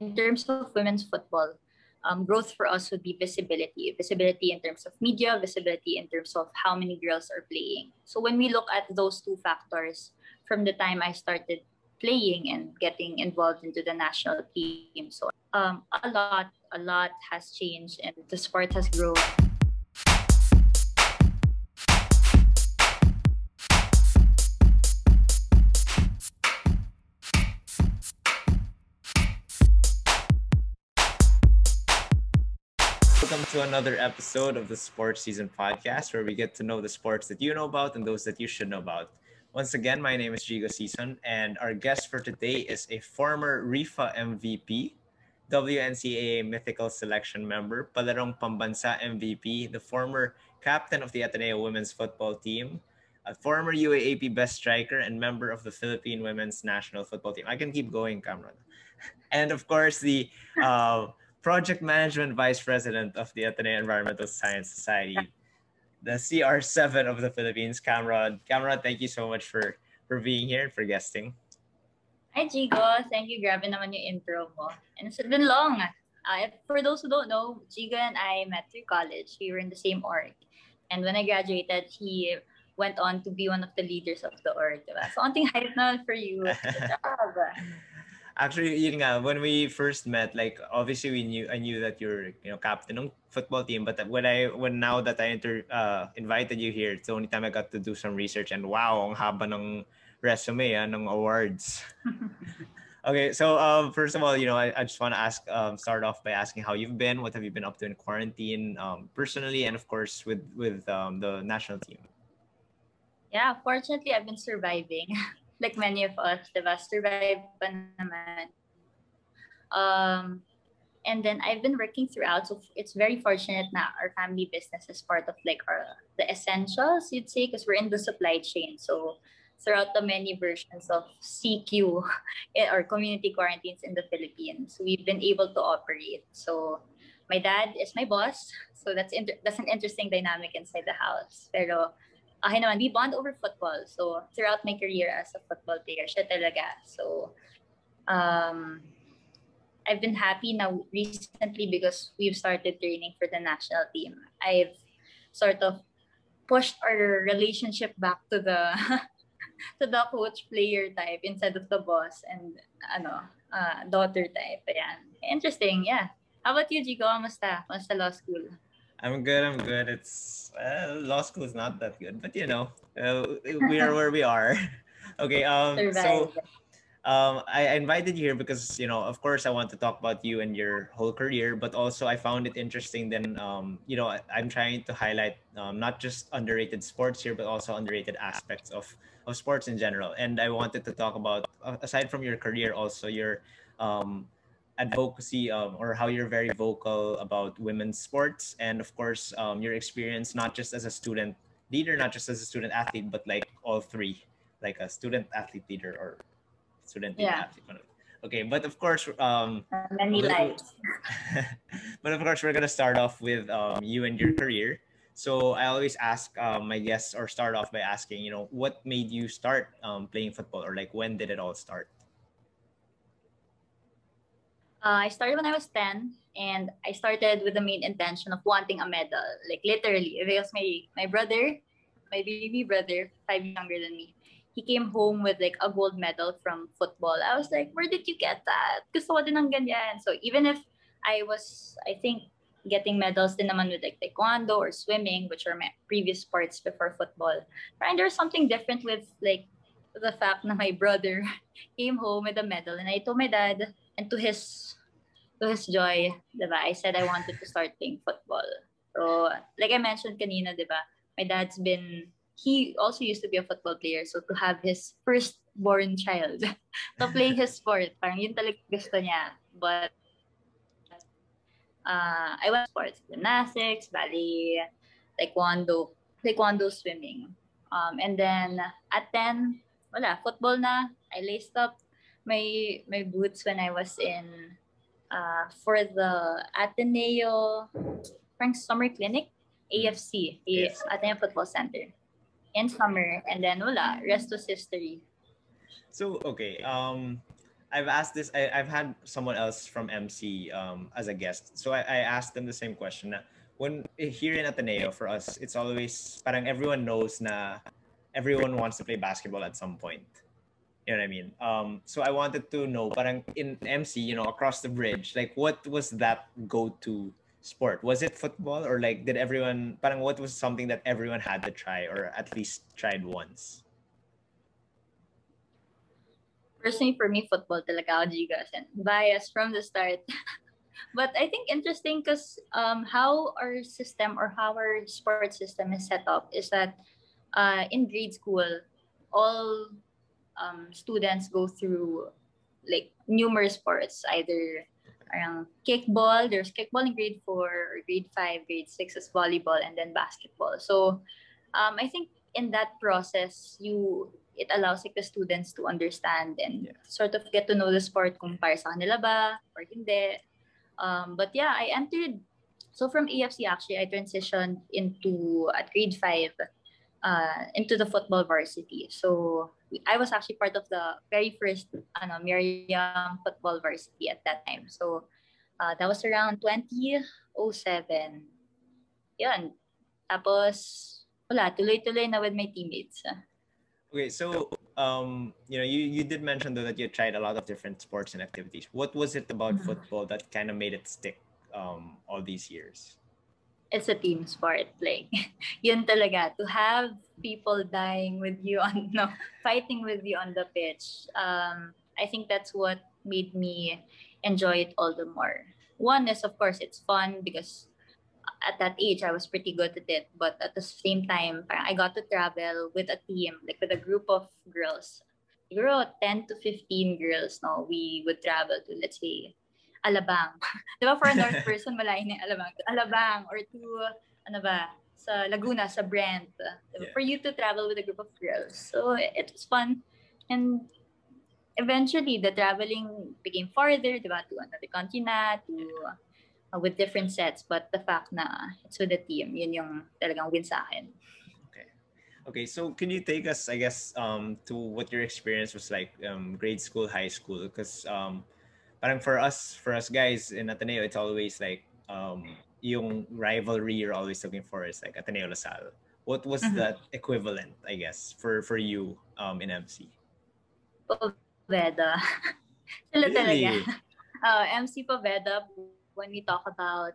in terms of women's football, um, growth for us would be visibility. Visibility in terms of media, visibility in terms of how many girls are playing. So when we look at those two factors, from the time I started playing and getting involved into the national team, so um, a lot, a lot has changed and the sport has grown. To another episode of the Sports Season Podcast, where we get to know the sports that you know about and those that you should know about. Once again, my name is Jigo Season, and our guest for today is a former RIFA MVP, WNCAA Mythical Selection member, Palarong Pambansa MVP, the former captain of the Ateneo women's football team, a former UAAP best striker, and member of the Philippine women's national football team. I can keep going, Cameron. And of course, the uh, project management vice president of the Ateneo Environmental Science Society, the CR7 of the Philippines, Cameron. Cameron, thank you so much for for being here and for guesting. Hi, Jigo. Thank you. Grabe naman yung intro mo. And it's been long. Uh, for those who don't know, Jigo and I met through college. We were in the same org. And when I graduated, he went on to be one of the leaders of the org. Diba? So, onting hype na for you. Good job. Actually, yun nga, when we first met, like obviously we knew I knew that you're you know captain ng football team, but when I when now that I inter, uh, invited you here, it's the only time I got to do some research and wow, ang haba ng resume ah, ng awards. okay, so um, first of all, you know, I, I just want to ask, um, start off by asking how you've been, what have you been up to in quarantine, um, personally, and of course with with um, the national team. Yeah, fortunately, I've been surviving. like many of us, diba? Survive pa. Um, and then I've been working throughout, so it's very fortunate that our family business is part of like our the essentials, you'd say, because we're in the supply chain. So throughout the many versions of CQ or community quarantines in the Philippines, we've been able to operate. So my dad is my boss, so that's inter- that's an interesting dynamic inside the house. Pero akin naman, we bond over football. So, throughout my career as a football player, siya talaga. So, um, I've been happy now recently because we've started training for the national team. I've sort of pushed our relationship back to the to the coach player type instead of the boss and ano uh, daughter type. Ayan. Interesting, yeah. How about you, Jigo? Kamusta? Kamusta law school? I'm good. I'm good. It's uh, law school is not that good, but you know, uh, we are where we are. okay. Um. So, um, I invited you here because you know, of course, I want to talk about you and your whole career, but also I found it interesting. Then, um, you know, I, am trying to highlight um, not just underrated sports here, but also underrated aspects of of sports in general. And I wanted to talk about aside from your career, also your um advocacy um, or how you're very vocal about women's sports. And of course um, your experience not just as a student leader not just as a student athlete but like all three like a student athlete leader or student yeah. athlete okay but of course um many lives. but of course we're gonna start off with um, you and your career. So i always ask um, my guests or start off by asking you know what made you start um, playing football or like when did it all start uh, I started when I was 10 and I started with the main intention of wanting a medal, like literally. Because my, my brother, my baby brother, five younger than me, he came home with like a gold medal from football. I was like, where did you get that? Gusto ko din ng ganyan. So even if I was, I think, getting medals din naman with like taekwondo or swimming, which are my previous sports before football. And there's something different with like the fact that my brother came home with a medal and I told my dad and to his to his joy, diba, I said I wanted to start playing football. So, like I mentioned kanina, diba, my dad's been, he also used to be a football player. So, to have his first-born child to play his sport, parang yun talaga gusto niya. But, uh, I went sports, gymnastics, ballet, taekwondo, taekwondo swimming. Um, and then, at 10, wala, football na. I laced up my my boots when I was in uh, for the Ateneo Frank Summer Clinic, AFC, yes. Ateneo Football Center, in summer, and then wala, rest was history. So okay, um, I've asked this. I, I've had someone else from MC um, as a guest, so I, I asked them the same question. Na, when here in Ateneo, for us, it's always parang everyone knows na everyone wants to play basketball at some point. You know what I mean? Um, so I wanted to know, parang in MC, you know, across the bridge, like what was that go-to sport? Was it football or like did everyone, parang what was something that everyone had to try or at least tried once? personally for me, football talaga ako, and bias from the start. but I think interesting because um, how our system or how our sport system is set up is that uh, in grade school, all um, students go through like numerous sports, either around kickball, there's kickball in grade four, or grade five, grade six is volleyball, and then basketball. So um, I think in that process, you it allows like the students to understand and yeah. sort of get to know the sport kung para sa kanila ba or hindi. Um, but yeah, I entered, so from AFC actually, I transitioned into, at grade 5, uh, into the football varsity. So I was actually part of the very first ano, Miriam football varsity at that time. So uh, that was around 2007. Yun. Tapos, wala, tuloy-tuloy na with my teammates. Okay, so um, you know, you you did mention though that you tried a lot of different sports and activities. What was it about mm-hmm. football that kind of made it stick um, all these years? It's a team sport. Like, yun talaga. To have people dying with you on, no, fighting with you on the pitch. Um, I think that's what made me enjoy it all the more. One is, of course, it's fun because at that age, I was pretty good at it. But at the same time, I got to travel with a team, like with a group of girls. Siguro 10 to 15 girls, no, we would travel to, let's say, Alabang. diba for a North person, malayo na Alabang. Alabang or to, ano ba, sa Laguna, sa Brent. Diba? Yeah. For you to travel with a group of girls. So it was fun. And eventually, the traveling became farther, diba, to another continent, to uh, with different sets but the fact na it's with the team yun yung talagang win sa akin okay okay so can you take us i guess um to what your experience was like um grade school high school because um parang for us for us guys in Ateneo it's always like um yung rivalry you're always looking for is like Ateneo LaSalle what was mm-hmm. that equivalent i guess for for you um in MC Poveda sila really? talaga uh, MC Poveda when we talk about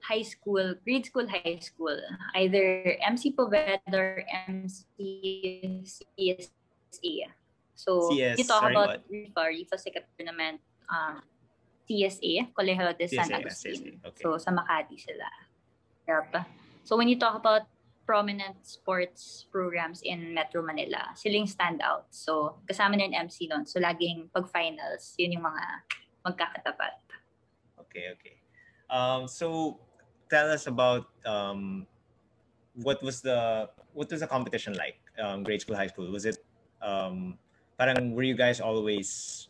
high school, grade school, high school, either MC Poveda or MC CSA. So, CS, you talk sorry, about RIFA, RIFA Sikat Tournament, um, CSA, Colegio de San Agustin. Okay. So, sa Makati sila. Yep. So, when you talk about prominent sports programs in Metro Manila, siling standout. So, kasama na yung MC doon. So, laging pag-finals, yun yung mga magkakatapat. Okay, okay. Um, so tell us about um, what was the what was the competition like? Um, grade school, high school. Was it um, parang were you guys always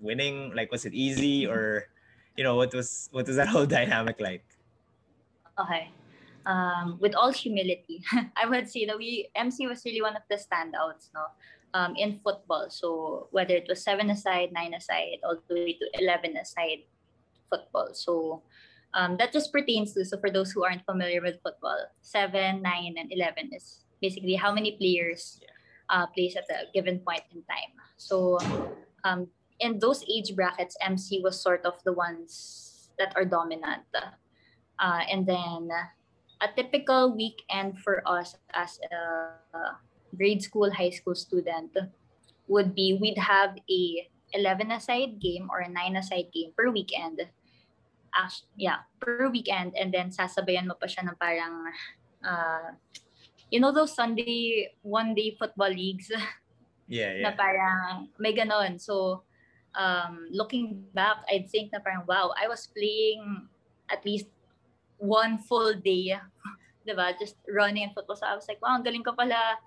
winning? Like was it easy or you know what was what was that whole dynamic like? Okay. Um, with all humility, I would say that we MC was really one of the standouts, no, um, in football. So whether it was seven aside, nine aside, all the way to eleven aside, football. So um, that just pertains to, so for those who aren't familiar with football, 7, 9, and 11 is basically how many players uh, plays at a given point in time. So um, in those age brackets, MC was sort of the ones that are dominant. Uh, and then a typical weekend for us as a grade school, high school student would be we'd have a 11 aside game or a 9 aside game per weekend yeah, per weekend and then sasabayan mo pa siya ng parang uh, you know those Sunday one day football leagues? Yeah, yeah. Na parang may ganon. So um, looking back, I think na parang wow, I was playing at least one full day. diba? Just running and football. So I was like, wow, ang galing ko pala.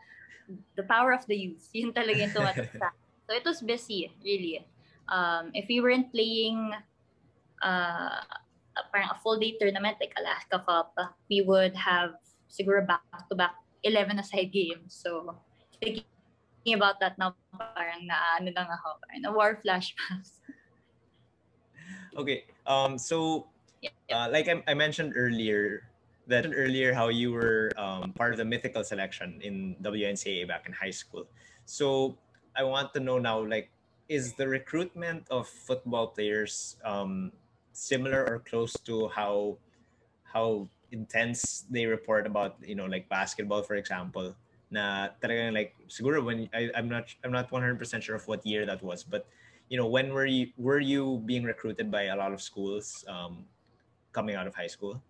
The power of the youth. Yun talaga yung tumatak So it was busy, really. Um, if we weren't playing uh, parang a full day tournament like Alaska Cup, we would have siguro back to back 11-a-side games. So about that now, parang na ano lang ako, parang na war flashbacks. okay. Um. So, uh, like I, I mentioned earlier, that earlier how you were um, part of the mythical selection in WNCAA back in high school. So I want to know now, like, is the recruitment of football players um, similar or close to how how intense they report about you know like basketball for example na talagang like siguro when I, I'm not I'm not 100% sure of what year that was but you know when were you were you being recruited by a lot of schools um, coming out of high school?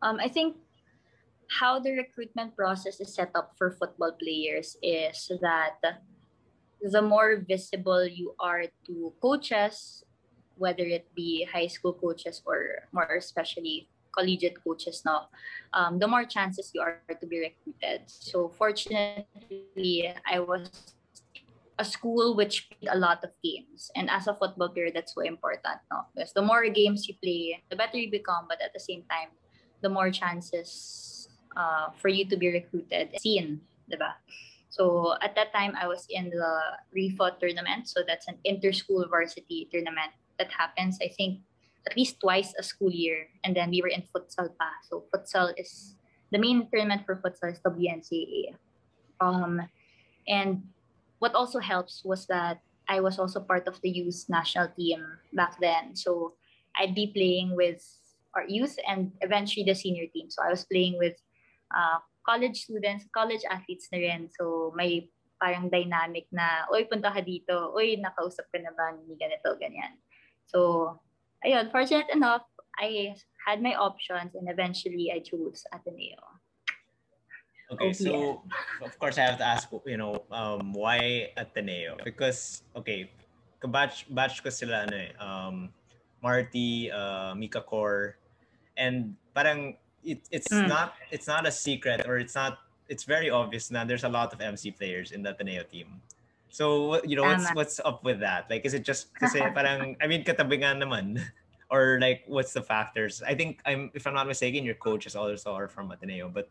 Um, I think how the recruitment process is set up for football players is that the more visible you are to coaches whether it be high school coaches or more especially collegiate coaches now, um, the more chances you are to be recruited. So fortunately, I was a school which played a lot of games. And as a football player, that's so important. No? Because the more games you play, the better you become. But at the same time, the more chances uh, for you to be recruited, seen, diba? So at that time, I was in the RIFA tournament. So that's an inter-school varsity tournament that happens, I think, at least twice a school year. And then we were in futsal pa. So futsal is the main tournament for futsal is WNCAA. Um, and what also helps was that I was also part of the youth national team back then. So I'd be playing with our youth and eventually the senior team. So I was playing with uh, college students, college athletes na rin. So may parang dynamic na, oy, punta ka dito, oy, nakausap ka na ba ni ganito, ganyan. So ayun, fortunate enough, I had my options and eventually I chose Ateneo. Okay, so of course I have to ask, you know, um, why Ateneo? Because, okay, batch, batch ko sila, ano eh, um, Marty, uh, Mika Core, and parang it, it's mm. not it's not a secret or it's not it's very obvious na there's a lot of MC players in the Ateneo team. So, you know, what's what's up with that? Like, is it just kasi parang, I mean, katabi nga naman. Or like, what's the factors? I think, I'm if I'm not mistaken, your coach is also are from Ateneo. But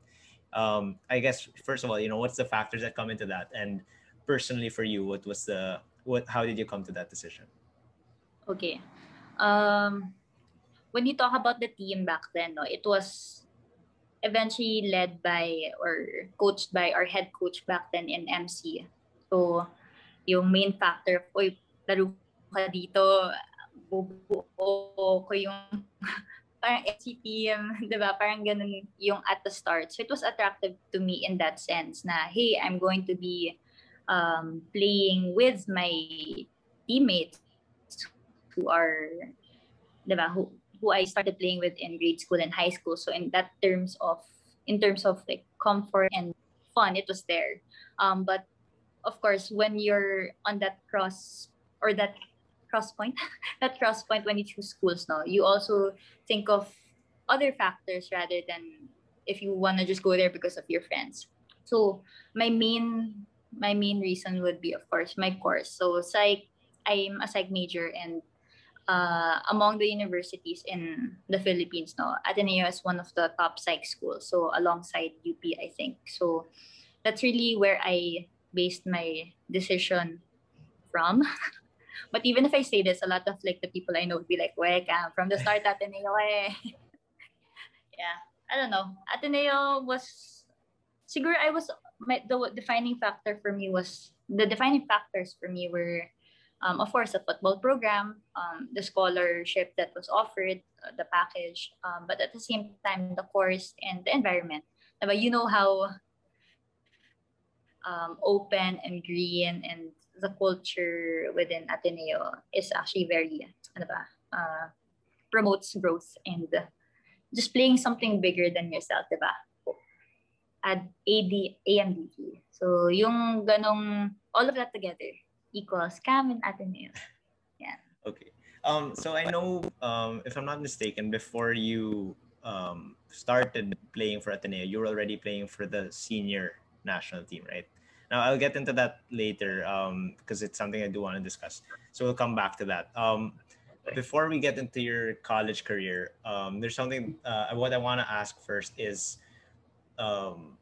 um, I guess, first of all, you know, what's the factors that come into that? And personally for you, what was the, what, how did you come to that decision? Okay. Um, when you talk about the team back then, no, it was eventually led by or coached by our head coach back then in MC. So yung main factor, oy, laro ka dito, bubuo ko yung parang team, di ba? Parang ganun yung at the start. So it was attractive to me in that sense na, hey, I'm going to be um, playing with my teammates who are, di ba, who, who I started playing with in grade school and high school. So in that terms of, in terms of like comfort and fun, it was there. Um, but of course, when you're on that cross or that cross point, that cross point when you choose schools, no, you also think of other factors rather than if you want to just go there because of your friends. So my main my main reason would be, of course, my course. So psych, I'm a psych major and uh, among the universities in the Philippines, no, Ateneo is one of the top psych schools. So alongside UP, I think. So that's really where I based my decision from. but even if I say this, a lot of like the people I know would be like, welcome from the start Ateneo eh. yeah, I don't know. Ateneo was, siguro I was, my, the defining factor for me was, the defining factors for me were, um, of course, the football program, um, the scholarship that was offered, uh, the package, um, but at the same time, the course and the environment. But you know how um, open and green and the culture within Ateneo is actually very ano ba, uh, promotes growth and just playing something bigger than yourself, diba? Add AD, AMDG. So yung ganong, all of that together equals CAM and Ateneo. Yeah. Okay. Um, so I know, um, if I'm not mistaken, before you um, started playing for Ateneo, you were already playing for the senior national team, right? Now I'll get into that later um, because it's something I do want to discuss. So we'll come back to that. Um, before we get into your college career, um, there's something uh, what I want to ask first is um,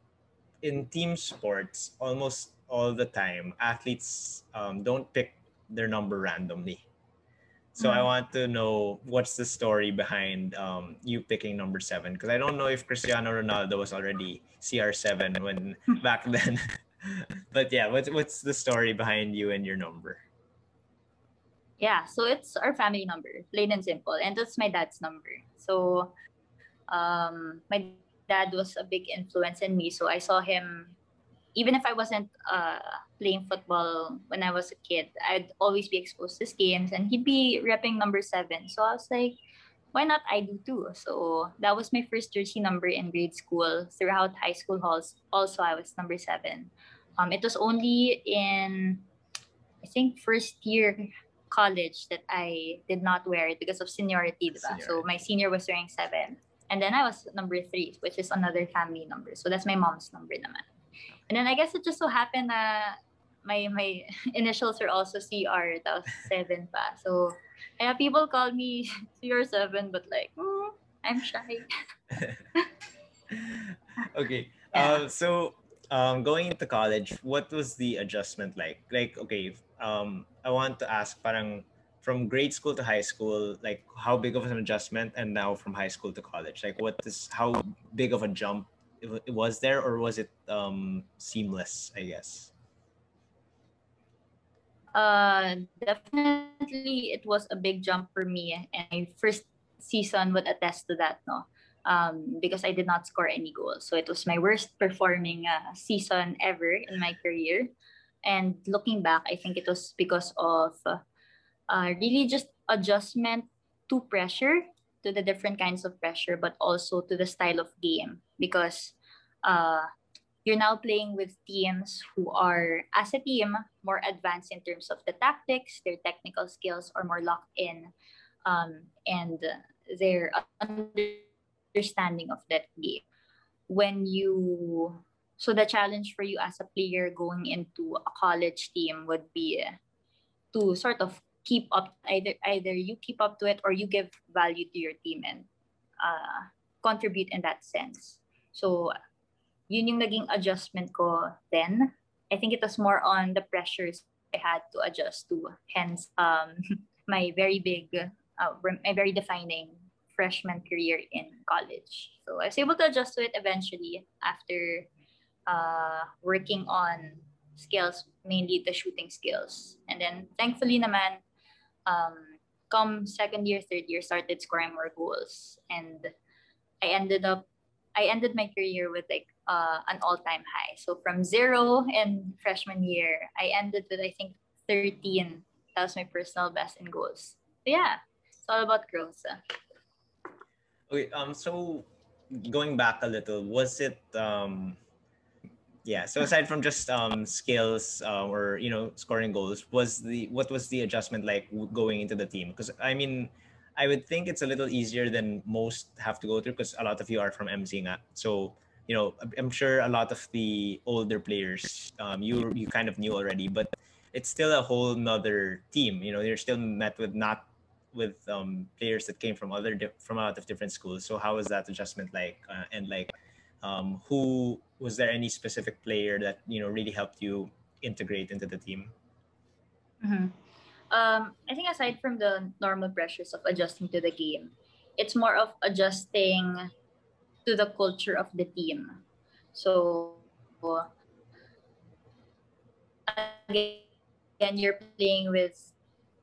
in team sports, almost all the time, athletes um, don't pick their number randomly. So mm-hmm. I want to know what's the story behind um, you picking number seven because I don't know if Cristiano Ronaldo was already CR7 when back then. but yeah, what's what's the story behind you and your number? Yeah, so it's our family number, plain and simple, and that's my dad's number. So, um, my dad was a big influence in me. So I saw him, even if I wasn't uh, playing football when I was a kid, I'd always be exposed to his games and he'd be repping number seven. So I was like, why not I do too? So that was my first jersey number in grade school. Throughout high school halls, also I was number seven. Um, it was only in, I think, first year college that I did not wear it because of seniority, diba? So my senior was wearing seven. And then I was number three, which is another family number. So that's my mom's number naman. And then I guess it just so happened that my my initials are also CR, that was seven pa. So yeah, people call me CR7, but like, mm, I'm shy. okay. Yeah. Uh, so um, going into college, what was the adjustment like? Like, okay, um, I want to ask, parang from grade school to high school, like how big of an adjustment, and now from high school to college, like what is how big of a jump it was there, or was it um, seamless? I guess. Uh, definitely, it was a big jump for me, and my first season would attest to that. No, um, because I did not score any goals, so it was my worst performing uh, season ever in my career. And looking back, I think it was because of uh, uh, really just adjustment to pressure, to the different kinds of pressure, but also to the style of game because uh, you're now playing with teams who are, as a team, more advanced in terms of the tactics, their technical skills are more locked in, um, and their understanding of that game. When you, so the challenge for you as a player going into a college team would be to sort of keep up either either you keep up to it or you give value to your team and uh, contribute in that sense. So yun yung naging adjustment ko then. I think it was more on the pressures I had to adjust to. Hence, um, my very big, uh, my very defining freshman career in college. So I was able to adjust to it eventually after uh, working on skills, mainly the shooting skills. And then thankfully naman, um, come second year, third year, started scoring more goals, and I ended up, I ended my career with like uh, an all-time high. So from zero in freshman year, I ended with I think 13. That was my personal best in goals. So yeah, it's all about growth. Okay, um, so going back a little, was it um yeah so aside from just um skills uh, or you know scoring goals was the what was the adjustment like going into the team? Because i mean i would think it's a little easier than most have to go through because a lot of you are from mc so you know i'm sure a lot of the older players um, you you kind of knew already but it's still a whole nother team you know you're still met with not with um, players that came from other di- from lot of different schools so how was that adjustment like uh, and like um, who was there any specific player that you know really helped you integrate into the team? Mm-hmm. Um, I think aside from the normal pressures of adjusting to the game, it's more of adjusting to the culture of the team. So again, you're playing with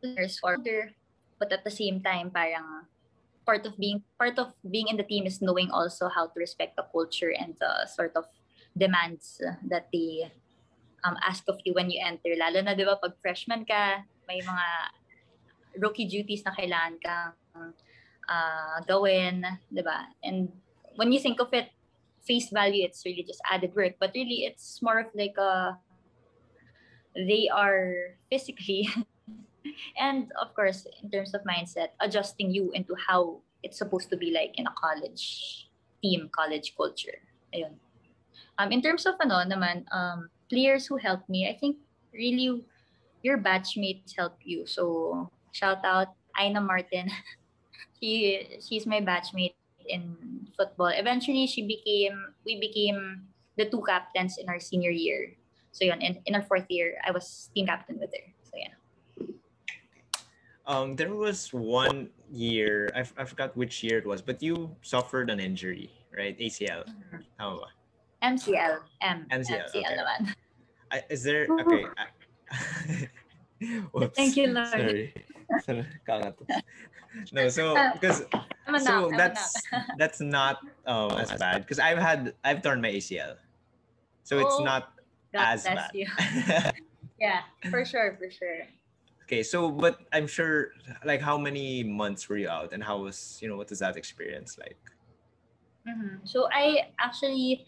players older, but at the same time, parang part of being part of being in the team is knowing also how to respect the culture and the sort of demands that they um, ask of you when you enter. Lalo na, di ba, pag freshman ka, may mga rookie duties na kailangan kang uh, gawin, di ba? And when you think of it, face value, it's really just added work. But really, it's more of like a, they are physically and of course, in terms of mindset, adjusting you into how it's supposed to be like in a college team, college culture. Ayun. Um, in terms of ano naman, um, players who helped me, I think really your batchmates help you. So shout out Aina Martin. she she's my batchmate in football. Eventually she became we became the two captains in our senior year. So yun, in, in our fourth year, I was team captain with her. So yeah. Um, there was one year, I, I forgot which year it was, but you suffered an injury, right? ACL. Mm-hmm. Tama ba? MCL. M. MCL, MCL okay. naman. I, is there, okay. Whoops. Thank you, Lord. Sorry. Sorry. no, so because so that's that's not um as bad because I've had I've torn my ACL, so it's oh, not God as bad. yeah, for sure, for sure. Okay, so but I'm sure like how many months were you out and how was you know what was that experience like? Mm-hmm. So I actually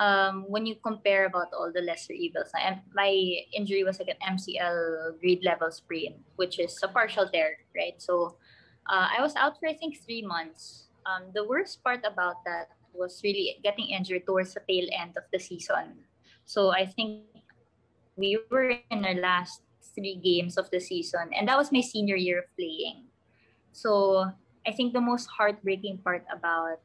um, when you compare about all the lesser evils, I, my injury was like an MCL grade level sprain, which is a partial tear, right? So uh, I was out for I think three months. Um, the worst part about that was really getting injured towards the tail end of the season. So I think we were in our last three games of the season, and that was my senior year of playing. So I think the most heartbreaking part about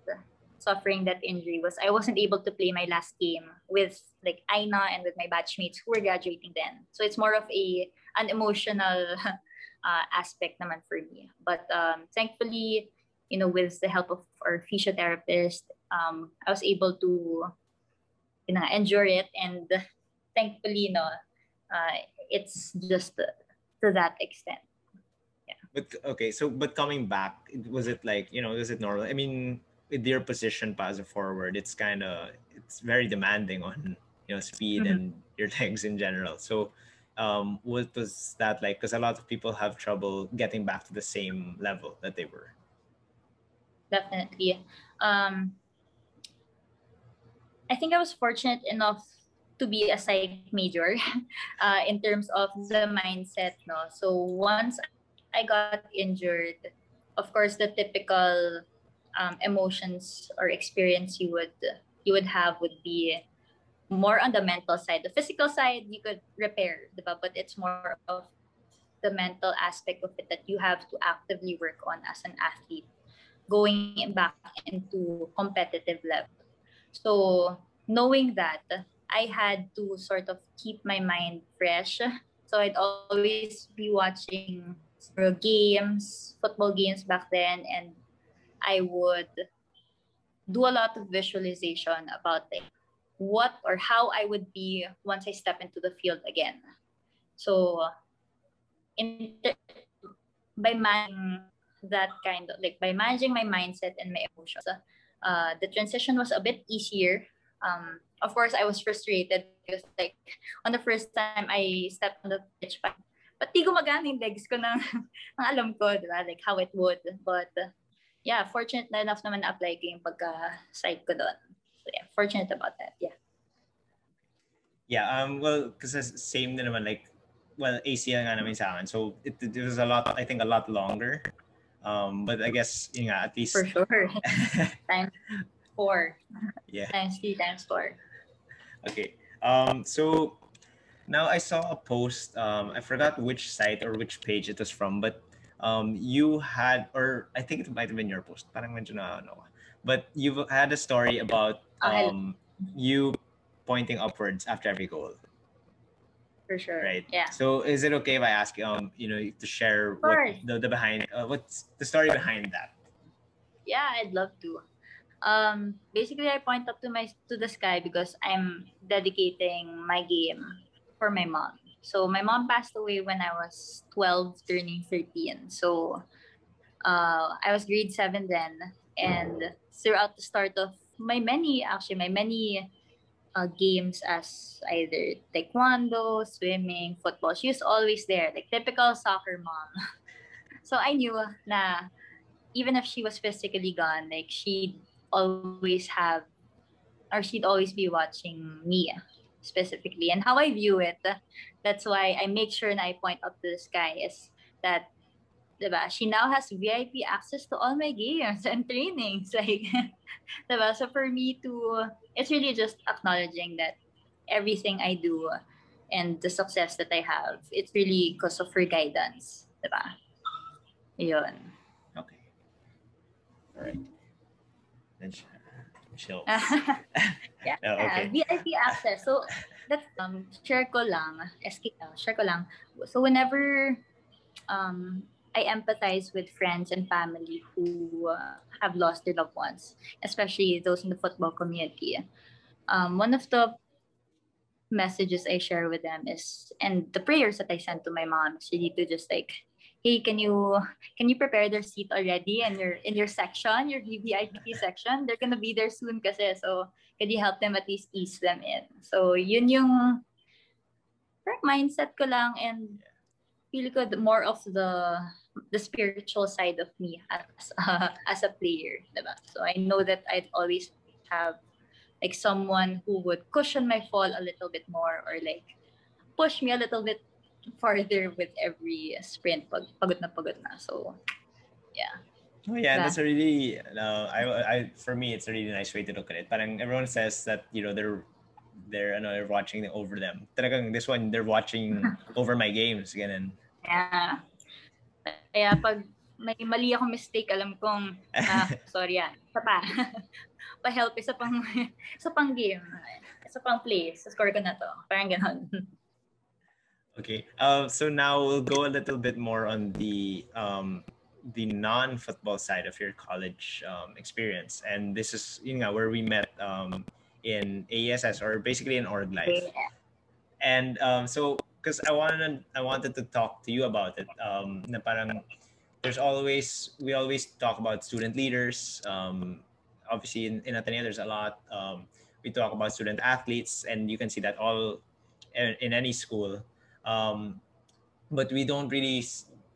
suffering that injury was I wasn't able to play my last game with like Aina and with my batchmates who were graduating then. So it's more of a an emotional uh, aspect naman for me. But um, thankfully, you know, with the help of our physiotherapist, um, I was able to you know endure it, and thankfully, you know, uh, it's just to that extent. Yeah. But okay, so but coming back, was it like you know, was it normal? I mean, with your position as a forward, it's kind of it's very demanding on you know speed mm-hmm. and your legs in general. So, um, what was that like? Because a lot of people have trouble getting back to the same level that they were. Definitely. Um, I think I was fortunate enough to be a psych major uh, in terms of the mindset. No, so once I got injured, of course, the typical um, emotions or experience you would you would have would be more on the mental side. The physical side you could repair, but it's more of the mental aspect of it that you have to actively work on as an athlete going back into competitive level. So knowing that I had to sort of keep my mind fresh. So I'd always be watching games, football games back then and I would do a lot of visualization about like what or how I would be once I step into the field again. So, in by managing that kind of like by managing my mindset and my emotions, uh, the transition was a bit easier. Um, of course, I was frustrated because like on the first time I stepped on the pitch, but di gumagana yung legs ko ng, ng alam ko, di ba? Like how it would. But yeah, fortunate na enough naman na-apply ko yung pagka-psych ko doon. So yeah, fortunate about that. Yeah. Yeah, um, well, kasi same na naman, like, well, ACL nga naman sa akin. So it, it was a lot, I think a lot longer. Um, but I guess, yun nga, at least. For sure. times four. Yeah. Times three, times four. Okay. Um, so now I saw a post, um, I forgot which site or which page it was from, but um, you had, or I think it might have been your post, parang medyo na ano, but you had a story about um, you pointing upwards after every goal. For sure. Right. Yeah. So is it okay if I ask you, um, you know, to share what the, the behind, uh, what's the story behind that? Yeah, I'd love to. Um, basically, I point up to my to the sky because I'm dedicating my game for my mom. So my mom passed away when I was 12, turning 13. So uh, I was grade seven then. And throughout the start of my many, actually, my many uh, games as either taekwondo, swimming, football, she was always there, like typical soccer mom. so I knew na even if she was physically gone, like she'd always have, or she'd always be watching me specifically and how I view it. That's why I make sure and I point up to the sky is that diba, she now has VIP access to all my games and trainings. Like, diba? So for me to, it's really just acknowledging that everything I do and the success that I have, it's really because of her guidance. Diba? Yun. Okay. All right. Chill. yeah, oh, okay. VIP access. So that's um share ko lang, uh, share ko lang. So whenever um I empathize with friends and family who uh, have lost their loved ones, especially those in the football community. Um, one of the messages I share with them is, and the prayers that I send to my mom is really to just like hey, can you can you prepare their seat already in your in your section, your VIP section? They're gonna be there soon kasi. So, can you help them at least ease them in? So, yun yung mindset ko lang and feel ko more of the the spiritual side of me as uh, as a player, diba? So I know that I'd always have like someone who would cushion my fall a little bit more or like push me a little bit farther with every sprint pag pagod na pagod na. So, yeah. Oh yeah, that's a really uh, I I for me it's a really nice way to look at it. Parang everyone says that you know they're they're ano, they're watching over them. Talagang this one they're watching over my games ganun. Yeah. Kaya pag may mali akong mistake, alam kong ah, sorry ah, isa pa. Pa-help isa pang isa pang game. Isa pang play. Sa score ko na to. Parang ganoon. Okay. Uh, so now we'll go a little bit more on the um, the non-football side of your college um, experience, and this is you know where we met um, in AESS or basically in org life. Yeah. And um, so, because I wanted I wanted to talk to you about it. Um, na parang there's always we always talk about student leaders. Um, obviously, in, in Ateneo, there's a lot. Um, we talk about student athletes, and you can see that all in, in any school um, but we don't really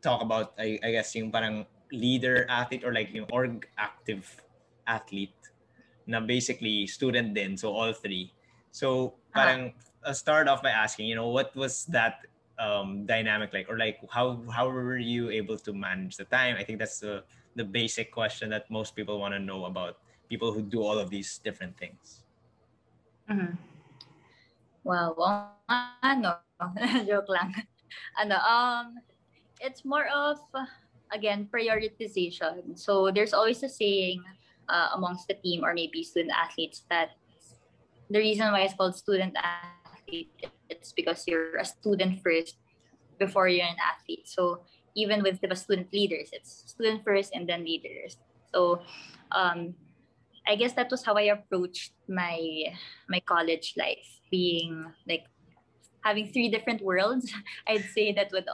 talk about, I, I guess, yung parang leader athlete or like yung org active athlete na basically student then So all three. So parang uh, start off by asking, you know, what was that um, dynamic like or like how how were you able to manage the time? I think that's the the basic question that most people want to know about people who do all of these different things. Mm-hmm. Well, well, ano, Joke lang. Ano, um, it's more of, again, prioritization. So there's always a saying uh, amongst the team or maybe student athletes that the reason why it's called student athlete it's because you're a student first before you're an athlete. So even with the student leaders, it's student first and then leaders. So um, I guess that was how I approached my my college life, being like having three different worlds. I'd say that would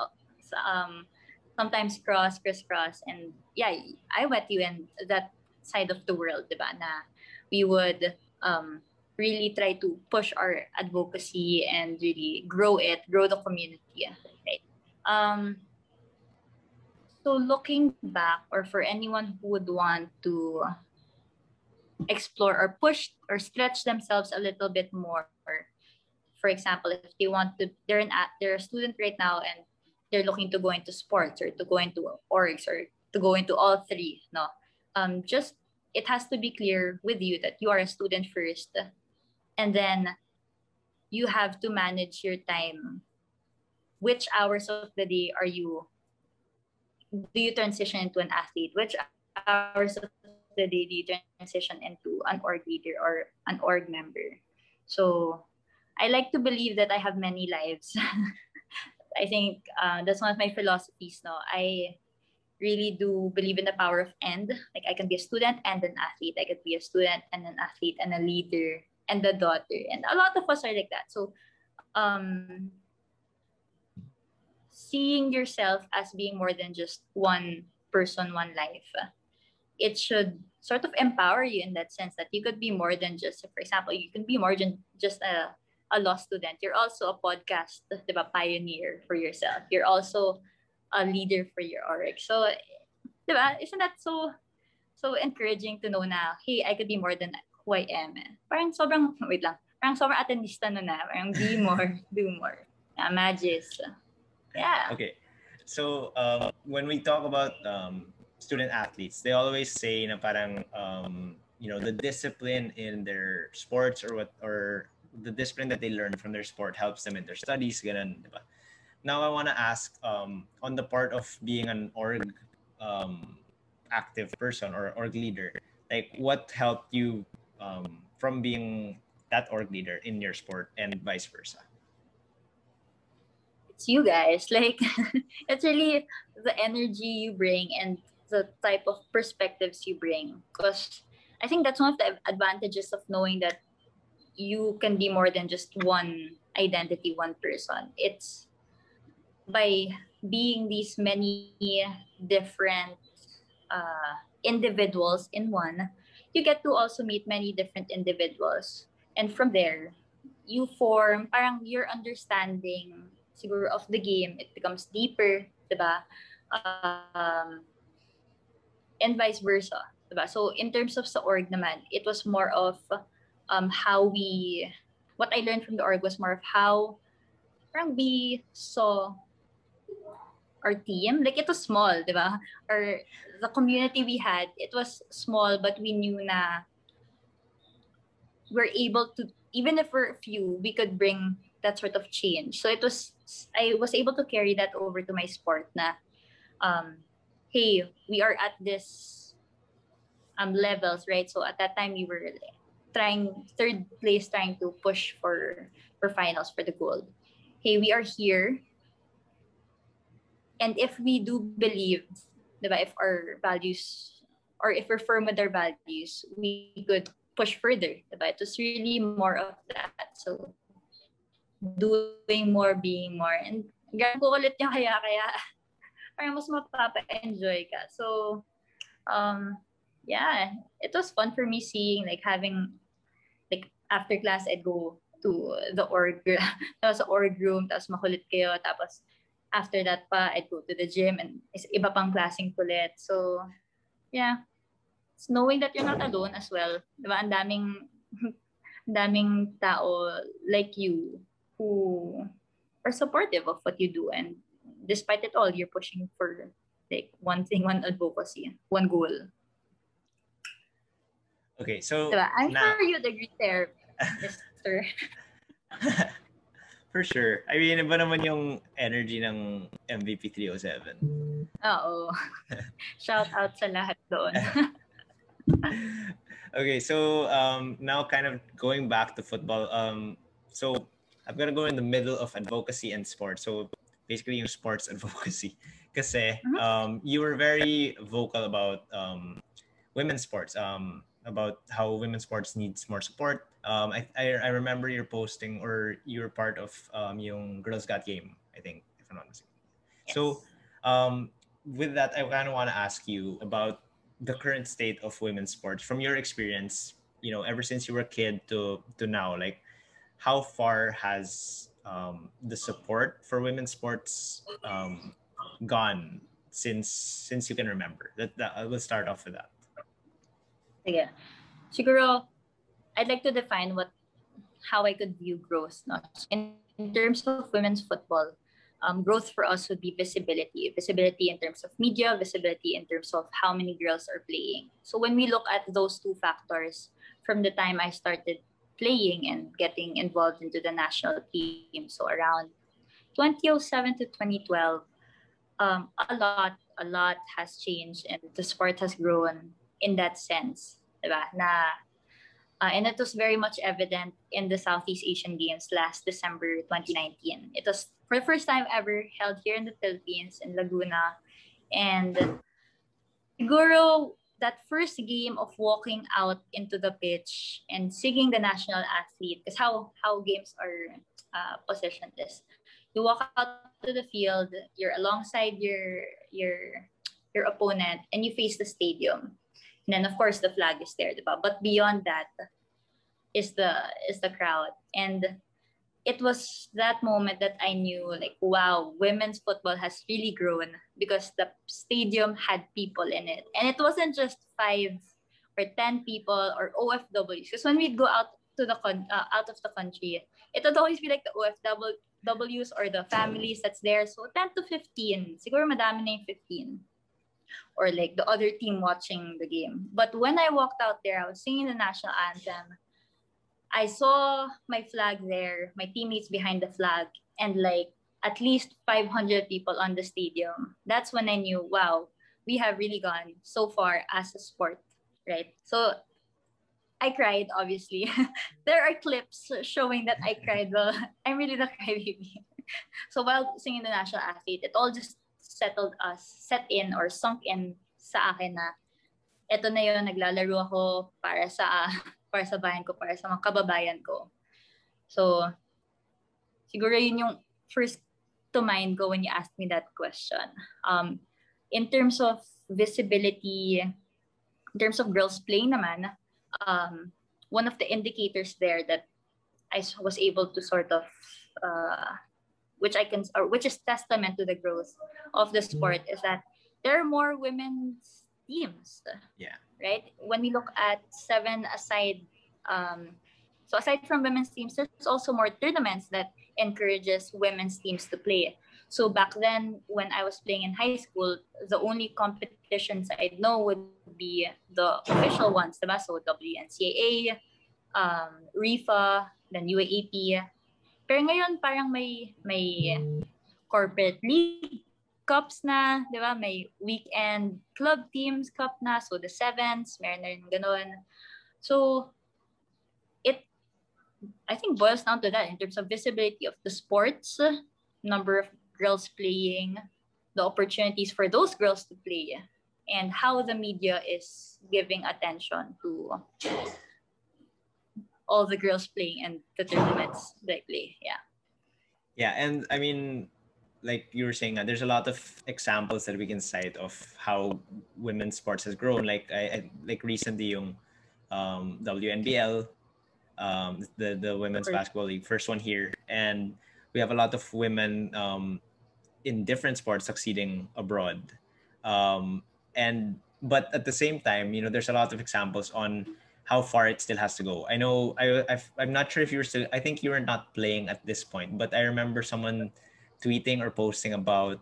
um, sometimes cross, crisscross. And yeah, I went you in that side of the world, diba? Na we would um, really try to push our advocacy and really grow it, grow the community. Right? Um, so looking back, or for anyone who would want to explore or push or stretch themselves a little bit more for example, if they want to, they're an they're a student right now and they're looking to go into sports or to go into orgs or to go into all three. No, um, just it has to be clear with you that you are a student first, and then you have to manage your time. Which hours of the day are you? Do you transition into an athlete? Which hours of the day do you transition into an org leader or an org member? So I like to believe that I have many lives. I think uh, that's one of my philosophies. No, I really do believe in the power of and. Like I can be a student and an athlete. I could be a student and an athlete and a leader and a daughter. And a lot of us are like that. So, um, seeing yourself as being more than just one person, one life, it should sort of empower you in that sense that you could be more than just, for example, you can be more than just a a law student, you're also a podcast, diba, pioneer for yourself. You're also a leader for your org. So, diba, isn't that so so encouraging to know na, hey, I could be more than who I am. Parang sobrang, wait lang, parang sobrang Atenista no na. Parang be more, do more. Yeah, magis. Yeah. Okay. So, um, when we talk about um, student athletes, they always say na parang, um, you know, the discipline in their sports or what, or the discipline that they learn from their sport helps them in their studies, ganun, di ba? Now I want to ask um, on the part of being an org um, active person or org leader, like what helped you um, from being that org leader in your sport and vice versa? It's you guys. Like it's really the energy you bring and the type of perspectives you bring. Because I think that's one of the advantages of knowing that you can be more than just one identity, one person. It's by being these many different uh, individuals in one, you get to also meet many different individuals. And from there, you form parang your understanding siguro of the game. It becomes deeper, diba? Um, and vice versa. Diba? So in terms of sa org naman, it was more of um, how we, what I learned from the org was more of how we saw our team. Like it was small, di ba? Or the community we had, it was small, but we knew na we're able to, even if we're few, we could bring that sort of change. So it was, I was able to carry that over to my sport na, um, hey, we are at this um, levels, right? So at that time, we were trying third place trying to push for for finals for the gold. Hey we are here. And if we do believe diba, if our values or if we're firm with our values we could push further diba? it was really more of that. So doing more being more. And ganun ko ulit yung kaya kaya parang mas mapapa-enjoy ka. So um yeah, it was fun for me seeing like having after class I'd go to the org tapos sa org room tapos makulit kayo. Tapos after that pa I'd go to the gym and is iba pang klaseng kulit. So yeah. It's knowing that you're not alone as well diba ang daming daming tao like you who are supportive of what you do. And despite it all you're pushing for like one thing one advocacy one goal. Okay, so diba? I'm now, sure you'd agree there, Mr. For sure. I mean, iba naman yung energy ng MVP 307. Oo. Shout out sa lahat doon. okay, so um, now kind of going back to football. Um, so I'm gonna go in the middle of advocacy and sports. So basically yung sports advocacy. Kasi mm-hmm. um, you were very vocal about um, women's sports. Um, about how women's sports needs more support. Um, I, I, I remember you're posting or you're part of um, yung Girls Got Game, I think, if I'm not mistaken. Yes. So um, with that, I kind of want to ask you about the current state of women's sports from your experience, you know, ever since you were a kid to, to now, like how far has um, the support for women's sports um, gone since since you can remember? That, that I will start off with that. Sige. Siguro, I'd like to define what how I could view growth. Not In, in terms of women's football, um, growth for us would be visibility. Visibility in terms of media, visibility in terms of how many girls are playing. So when we look at those two factors, from the time I started playing and getting involved into the national team, so around 2007 to 2012, um, a lot, a lot has changed and the sport has grown in that sense. diba? Na, uh, and it was very much evident in the Southeast Asian Games last December 2019. It was for the first time ever held here in the Philippines, in Laguna. And siguro, that first game of walking out into the pitch and singing the national athlete, because how, how games are uh, positioned is, you walk out to the field, you're alongside your, your, your opponent, and you face the stadium and then of course the flag is there, diba? But beyond that is the is the crowd. And it was that moment that I knew like wow, women's football has really grown because the stadium had people in it. And it wasn't just five or 10 people or OFWs. Because when we'd go out to the con- uh, out of the country, it would always be like the OFWs or the families that's there. So 10 to 15. Siguro madami na yung 15 or like the other team watching the game. But when I walked out there, I was singing the national anthem. I saw my flag there, my teammates behind the flag, and like at least 500 people on the stadium. That's when I knew, wow, we have really gone so far as a sport, right? So I cried, obviously. there are clips showing that I cried. Well, I'm really the crybaby. so while singing the national athlete, it all just settled us, set in or sunk in sa akin na eto na yun, naglalaro ako para sa para sa bayan ko, para sa mga kababayan ko. So, siguro yun yung first to mind go when you asked me that question. Um, in terms of visibility, in terms of girls playing naman, um, one of the indicators there that I was able to sort of, uh, which I can, or which is testament to the growth of the sport, is that there are more women's teams. Yeah. Right. When we look at seven aside, um, so aside from women's teams, there's also more tournaments that encourages women's teams to play. So back then, when I was playing in high school, the only competitions I'd know would be the official ones, diba? So WNCAA, um, RIFA, then UAAP. Pero ngayon, parang may, may mm. corporate league cups na, di ba? May weekend club teams cup na. So the sevens, meron na rin ganun. So it, I think boils down to that in terms of visibility of the sports, number of girls playing, the opportunities for those girls to play, and how the media is giving attention to all the girls playing and the tournaments they play. Yeah. Yeah, and I mean, like you were saying, uh, there's a lot of examples that we can cite of how women's sports has grown. Like I, I like recently yung um, WNBL, um, the the women's basketball league, first one here, and we have a lot of women um, in different sports succeeding abroad. Um, and but at the same time, you know, there's a lot of examples on how far it still has to go. I know I i am not sure if you were still. I think you were not playing at this point, but I remember someone tweeting or posting about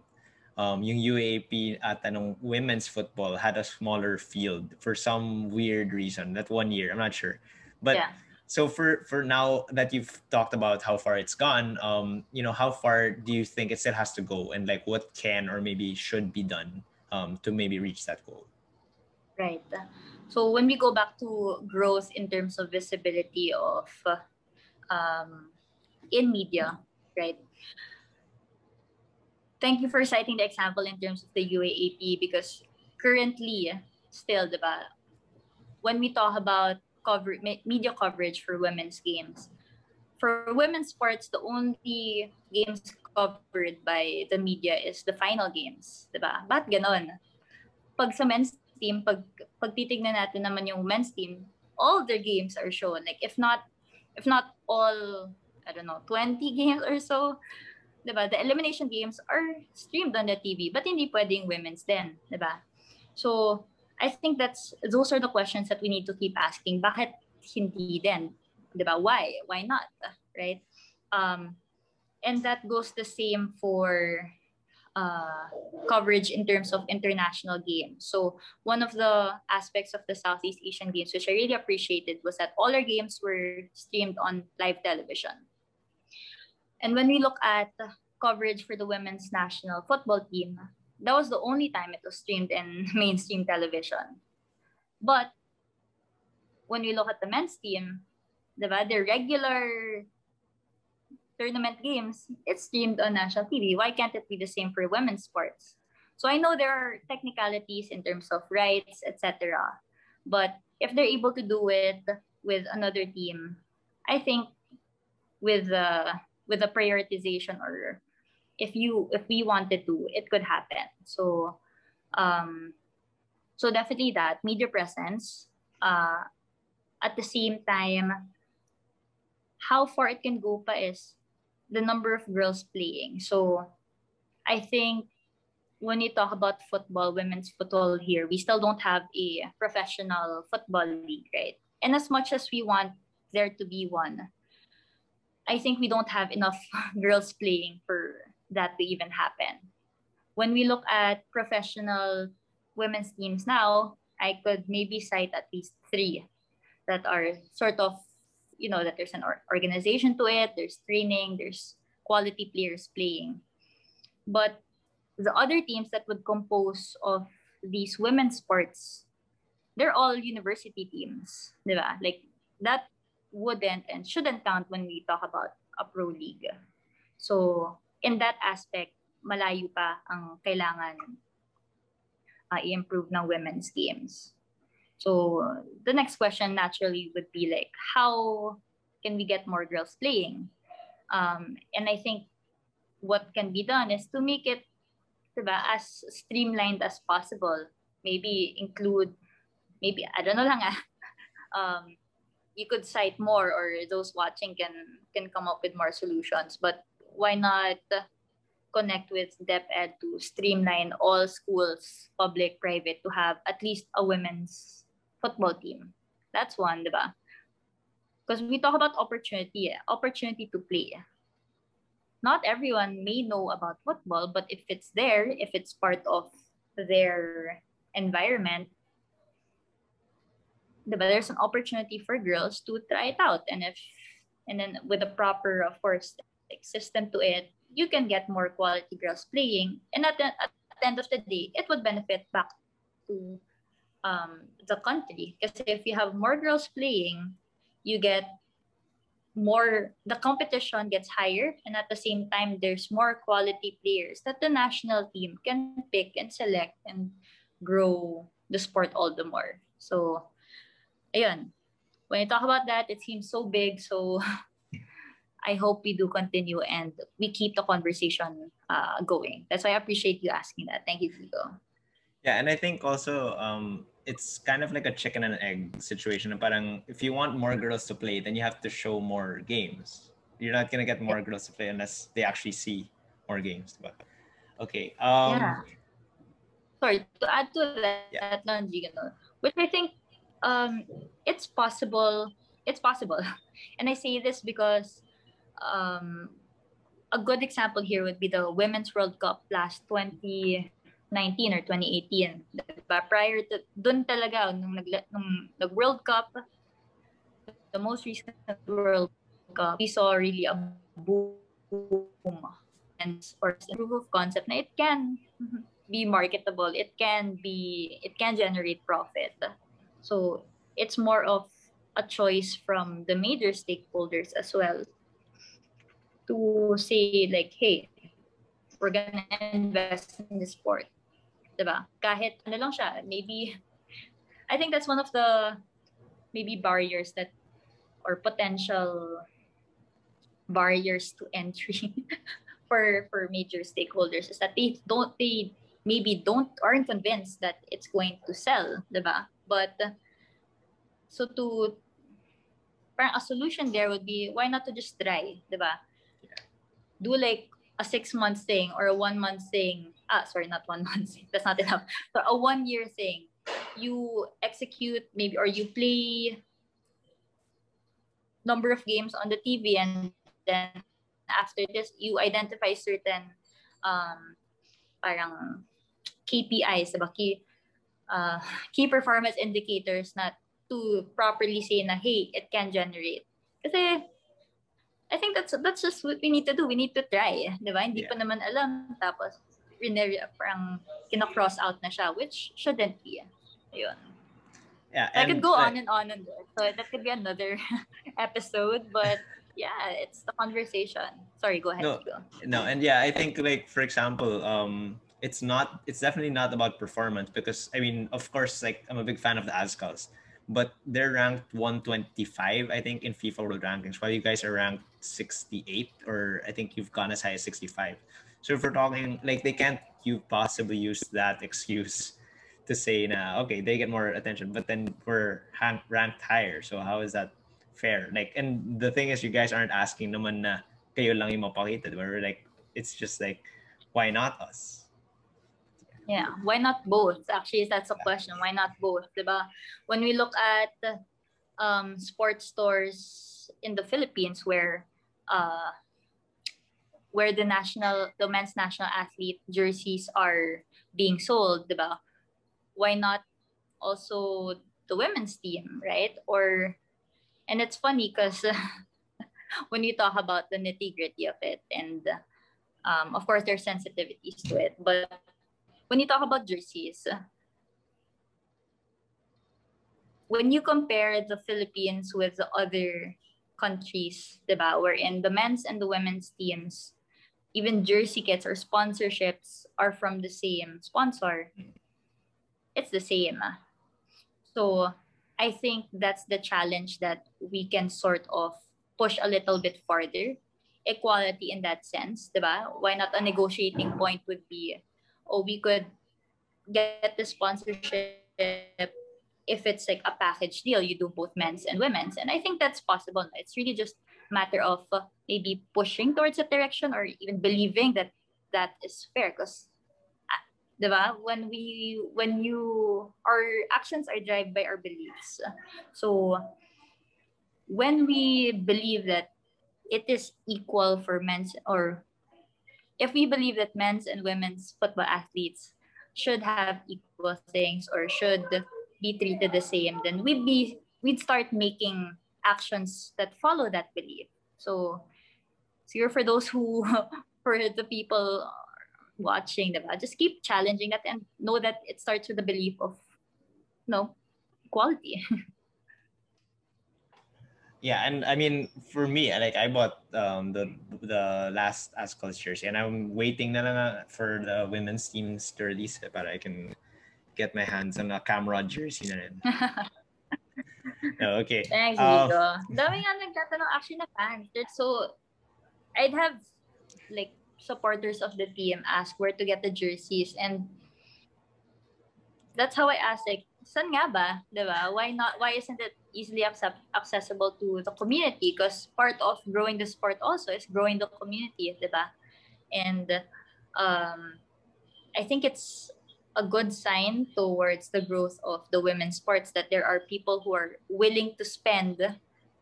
um, yung UAAP at anong women's football had a smaller field for some weird reason. That one year, I'm not sure, but yeah. so for for now that you've talked about how far it's gone, um, you know, how far do you think it still has to go, and like what can or maybe should be done um, to maybe reach that goal? Right. So when we go back to growth in terms of visibility of um, in media, right? thank you for citing the example in terms of the UAAP because currently, still, diba, when we talk about cover, media coverage for women's games, for women's sports, the only games covered by the media is the final games, diba? Ba't ganon? Pag sa men's team, pag, pag titignan natin naman yung men's team, all their games are shown. Like, if not, if not all, I don't know, 20 games or so, diba, the elimination games are streamed on the TV, but hindi pwedeng women's din, diba? So, I think that's those are the questions that we need to keep asking. Bakit hindi din? Diba? Why? Why not? Right? Um, and that goes the same for uh, coverage in terms of international games. So one of the aspects of the Southeast Asian Games, which I really appreciated, was that all our games were streamed on live television. And when we look at coverage for the women's national football team, that was the only time it was streamed in mainstream television. But when we look at the men's team, diba, their regular tournament games, it's streamed on national TV. Why can't it be the same for women's sports? So I know there are technicalities in terms of rights, etc. But if they're able to do it with another team, I think with the with the prioritization or if you if we wanted to it could happen so um so definitely that media presence uh at the same time how far it can go pa is the number of girls playing so i think when you talk about football women's football here we still don't have a professional football league right and as much as we want there to be one I think we don't have enough girls playing for that to even happen. When we look at professional women's teams now, I could maybe cite at least three that are sort of, you know, that there's an organization to it, there's training, there's quality players playing. But the other teams that would compose of these women's sports they're all university teams, di ba? Like that wouldn't and shouldn't count when we talk about a pro league. So in that aspect, malayo pa ang kailangan uh, i-improve ng women's games. So the next question naturally would be like, how can we get more girls playing? Um, and I think what can be done is to make it diba, as streamlined as possible. Maybe include maybe I don't know lang ah, um, you could cite more or those watching can can come up with more solutions. But why not connect with DepEd to streamline all schools, public, private, to have at least a women's football team? That's one, diba? Because we talk about opportunity, eh? opportunity to play. Not everyone may know about football, but if it's there, if it's part of their environment, diba, there's an opportunity for girls to try it out. And if and then with a proper, of course, system to it, you can get more quality girls playing. And at the, at the end of the day, it would benefit back to um, the country. Because if you have more girls playing, you get more, the competition gets higher. And at the same time, there's more quality players that the national team can pick and select and grow the sport all the more. So ayun, when you talk about that, it seems so big. So I hope we do continue and we keep the conversation uh, going. That's why I appreciate you asking that. Thank you, Vigo. Yeah, and I think also um, it's kind of like a chicken and egg situation. Parang if you want more girls to play, then you have to show more games. You're not gonna get more girls to play unless they actually see more games. But okay. Um, yeah. Sorry to add to that, yeah. which I think um, it's possible. It's possible, and I say this because um, a good example here would be the Women's World Cup last 2019 or 2018. Diba? Prior to, dun talaga, nung, nag, nung nag-World Cup, the most recent World Cup, we saw really a boom and or proof of concept na it can be marketable, it can be, it can generate profit. So it's more of a choice from the major stakeholders as well to say like, hey, we're gonna invest in the sport. Diba? Kahit ano lang siya, maybe, I think that's one of the maybe barriers that, or potential barriers to entry for for major stakeholders is that they don't they maybe don't aren't convinced that it's going to sell, diba? But so to parang a solution there would be why not to just try, di ba? Yeah. Do like a six month thing or a one month thing. Ah, sorry, not one month. That's not enough. So a one year thing. You execute maybe or you play number of games on the TV and then after this you identify certain um parang KPIs, diba? Key, uh, key performance indicators na to properly say na, hey, it can generate. Kasi, I think that's that's just what we need to do. We need to try. Di ba? Hindi yeah. pa naman alam. Tapos, parang kina-cross out na siya, which shouldn't be. Ayun. Yeah, I could go on and on and on. So that could be another episode, but yeah, it's the conversation. Sorry, go ahead. No, no, and yeah, I think like for example, um, it's not it's definitely not about performance because I mean, of course, like I'm a big fan of the Azkals, but they're ranked 125, I think, in FIFA World Rankings, while you guys are ranked 68, or I think you've gone as high as 65. So if we're talking like they can't you possibly use that excuse to say na okay they get more attention but then we're ranked higher so how is that fair like and the thing is you guys aren't asking naman na kayo lang yung mapakita we're like it's just like why not us yeah, why not both? Actually, that's a question. Why not both? Diba? When we look at um, sports stores in the Philippines where uh, where the national the men's national athlete jerseys are being sold, diba? Why not also the women's team, right? Or and it's funny because when you talk about the nitty gritty of it, and um, of course there's sensitivities to it, but when you talk about jerseys, when you compare the Philippines with the other countries, diba, wherein the men's and the women's teams, even jersey kits or sponsorships are from the same sponsor, it's the same. So I think that's the challenge that we can sort of push a little bit further. Equality in that sense, diba? Why not a negotiating point would be, oh, we could get the sponsorship if it's like a package deal, you do both men's and women's. And I think that's possible. It's really just matter of uh, maybe pushing towards that direction or even believing that that is fair. Because, uh, when we, when you, our actions are driven by our beliefs. So when we believe that it is equal for men's or if we believe that men's and women's football athletes should have equal things or should be treated the same, then we'd be we'd start making actions that follow that belief. So, so for those who, for the people watching, diba? just keep challenging that and know that it starts with the belief of, no, equality. yeah, and I mean, for me, like I bought um, the the last Azkals jersey, and I'm waiting na, na, for the women's teams to release it, but I can get my hands on a camera jersey na rin. no, okay. Thanks. Dami nga nagtatanong actually na fans. So, I'd have like supporters of the team ask where to get the jerseys and that's how I asked like, saan nga ba? Diba? Why not? Why isn't it easily accessible to the community? Because part of growing the sport also is growing the community, diba? And um, I think it's a good sign towards the growth of the women's sports that there are people who are willing to spend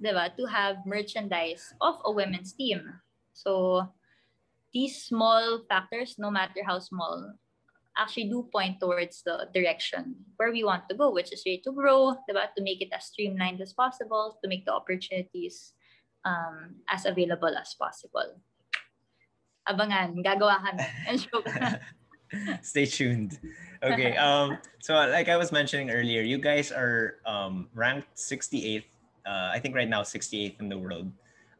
diba, to have merchandise of a women's team. So these small factors, no matter how small, actually do point towards the direction where we want to go, which is really to grow, diba, to make it as streamlined as possible, to make the opportunities um, as available as possible. Abangan, gagawa. Stay tuned. Okay. Um. So, like I was mentioning earlier, you guys are um ranked 68th. Uh, I think right now 68th in the world.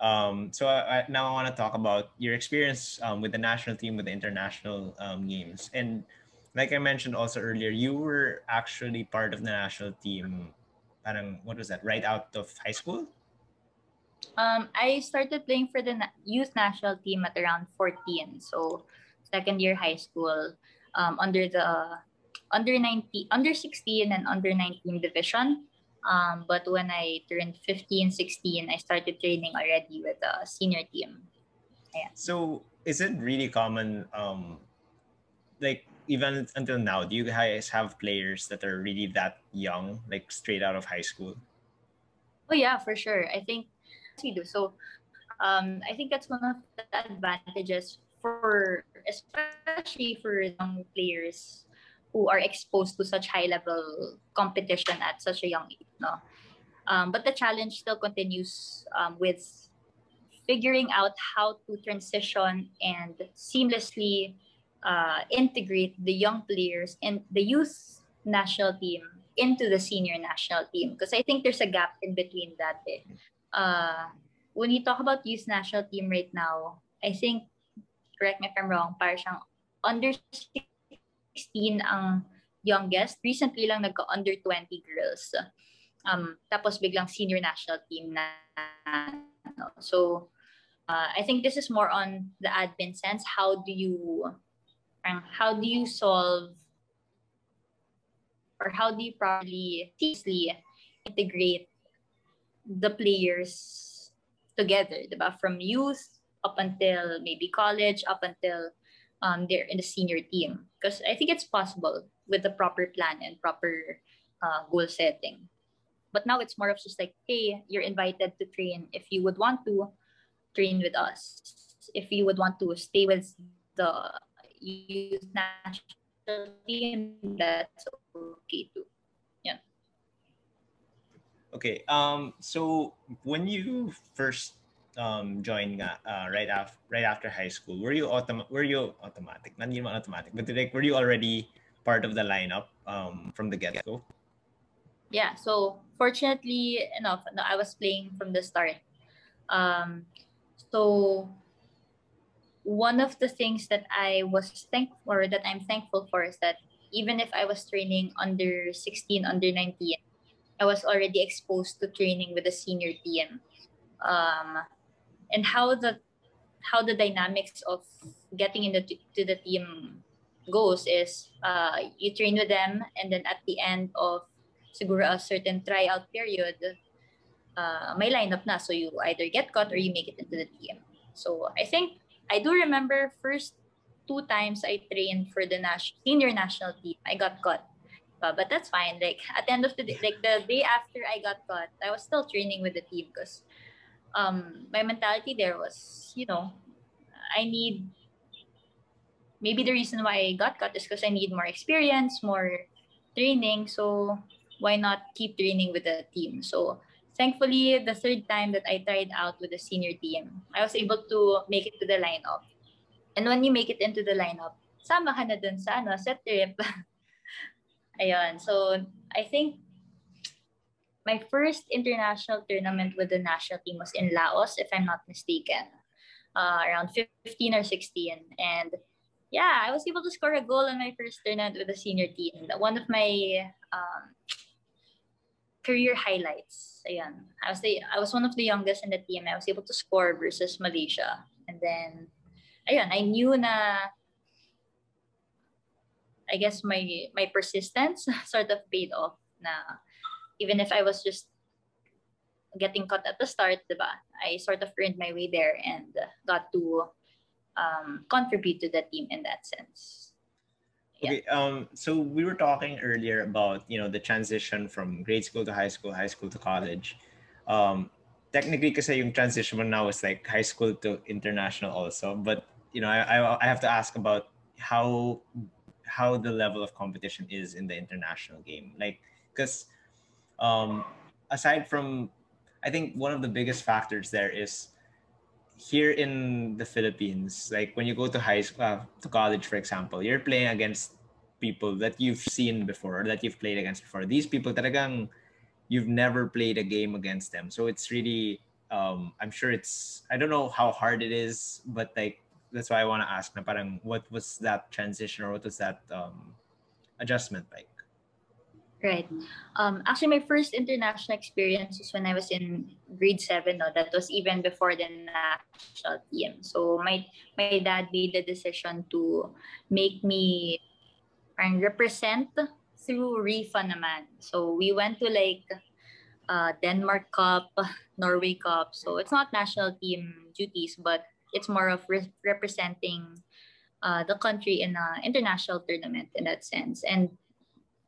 Um. So I, I, now I want to talk about your experience um, with the national team, with the international um, games, and like I mentioned also earlier, you were actually part of the national team. Parang what was that? Right out of high school. Um, I started playing for the youth national team at around 14. So second year high school um, under the under 90 under 16 and under 19 division um, but when i turned 15 16 i started training already with the senior team. Yeah. so is it really common um, like even until now do you guys have players that are really that young like straight out of high school? Oh yeah for sure. I think we do. So um, i think that's one of the advantages for especially for young players who are exposed to such high level competition at such a young age no um, but the challenge still continues um, with figuring out how to transition and seamlessly uh, integrate the young players and the youth national team into the senior national team because I think there's a gap in between that. Eh. Uh, when you talk about youth national team right now, I think correct me if I'm wrong, para siyang under 16 ang youngest. Recently lang nagka-under 20 girls. Um, tapos biglang senior national team na. No? So, uh, I think this is more on the admin sense. How do you, how do you solve or how do you properly seamlessly integrate the players together, diba? From youth up until maybe college, up until um, they're in the senior team. Because I think it's possible with the proper plan and proper uh, goal setting. But now it's more of just like, hey, you're invited to train if you would want to train with us. If you would want to stay with the youth national team, that's okay too. Yeah. Okay. Um. So when you first um join nga uh, right after right after high school were you autom- were you automatic not even automatic but like were you already part of the lineup um from the get-go yeah so fortunately enough, no, I was playing from the start. Um, so one of the things that I was thankful or that I'm thankful for is that even if I was training under 16, under 19, I was already exposed to training with the senior team. Um, and how the how the dynamics of getting into to the team goes is uh, you train with them and then at the end of siguro a certain tryout period, uh, may lineup na. So you either get cut or you make it into the team. So I think I do remember first two times I trained for the national senior national team. I got cut. But, but that's fine. Like at the end of the day, like the day after I got cut, I was still training with the team because um my mentality there was, you know, I need maybe the reason why I got cut is because I need more experience, more training. So why not keep training with the team? So thankfully, the third time that I tried out with the senior team, I was able to make it to the lineup. And when you make it into the lineup, sama ka na dun sa, ano, set trip. Ayun. So, I think my first international tournament with the national team was in Laos, if I'm not mistaken, uh, around 15 or 16. And yeah, I was able to score a goal in my first tournament with the senior team. One of my um, career highlights. Ayan. I was the I was one of the youngest in the team. I was able to score versus Malaysia. And then ayun, I knew na I guess my my persistence sort of paid off na even if I was just getting caught at the start, diba? I sort of earned my way there and got to um, contribute to the team in that sense. Okay. Um. So we were talking earlier about you know the transition from grade school to high school, high school to college. Um. Technically, because yung transition now is like high school to international also. But you know, I I have to ask about how how the level of competition is in the international game. Like, because um, aside from, I think one of the biggest factors there is here in the Philippines, like when you go to high school, uh, to college, for example, you're playing against people that you've seen before or that you've played against before. These people talagang you've never played a game against them. So it's really, um, I'm sure it's, I don't know how hard it is, but like, that's why I want to ask na parang what was that transition or what was that um, adjustment like? Right. Um, actually, my first international experience was when I was in grade seven. No, that was even before the national team. So my my dad made the decision to make me and represent through RIFA naman. So we went to like uh, Denmark Cup, Norway Cup. So it's not national team duties, but it's more of re- representing uh, the country in an international tournament in that sense. And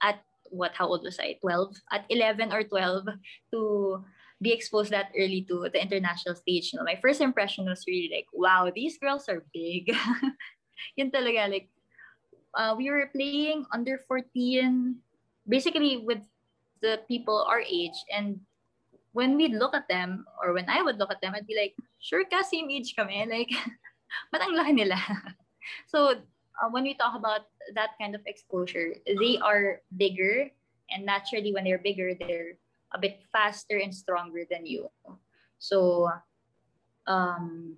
at what how old was I? 12 at 11 or 12 to be exposed that early to the international stage. You know, my first impression was really like, wow, these girls are big. Yun talaga, like, uh, we were playing under 14, basically with the people our age. And when we look at them, or when I would look at them, I'd be like, sure ka, same age kami. Like, ba't nila? so, uh, when we talk about that kind of exposure, they are bigger, and naturally, when they're bigger, they're a bit faster and stronger than you. So, um,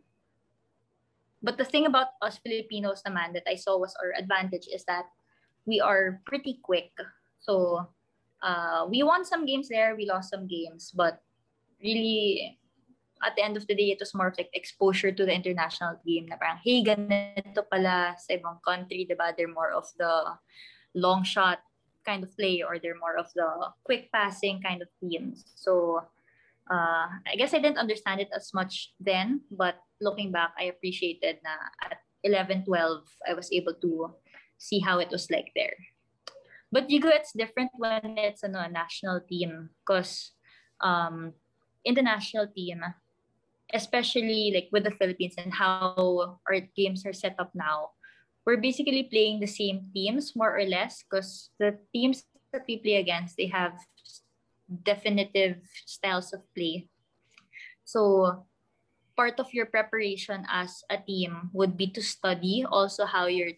but the thing about us Filipinos, naman, that I saw was our advantage is that we are pretty quick. So, uh, we won some games there, we lost some games, but really at the end of the day, it was more like exposure to the international game na parang, hey, ganito pala sa ibang country, diba? They're more of the long shot kind of play or they're more of the quick passing kind of teams. So uh, I guess I didn't understand it as much then, but looking back, I appreciated na at 11, 12, I was able to see how it was like there. But you go, it's different when it's ano, a national team because um, in the national team, especially like with the Philippines and how our games are set up now, we're basically playing the same teams more or less because the teams that we play against they have definitive styles of play. So part of your preparation as a team would be to study also how your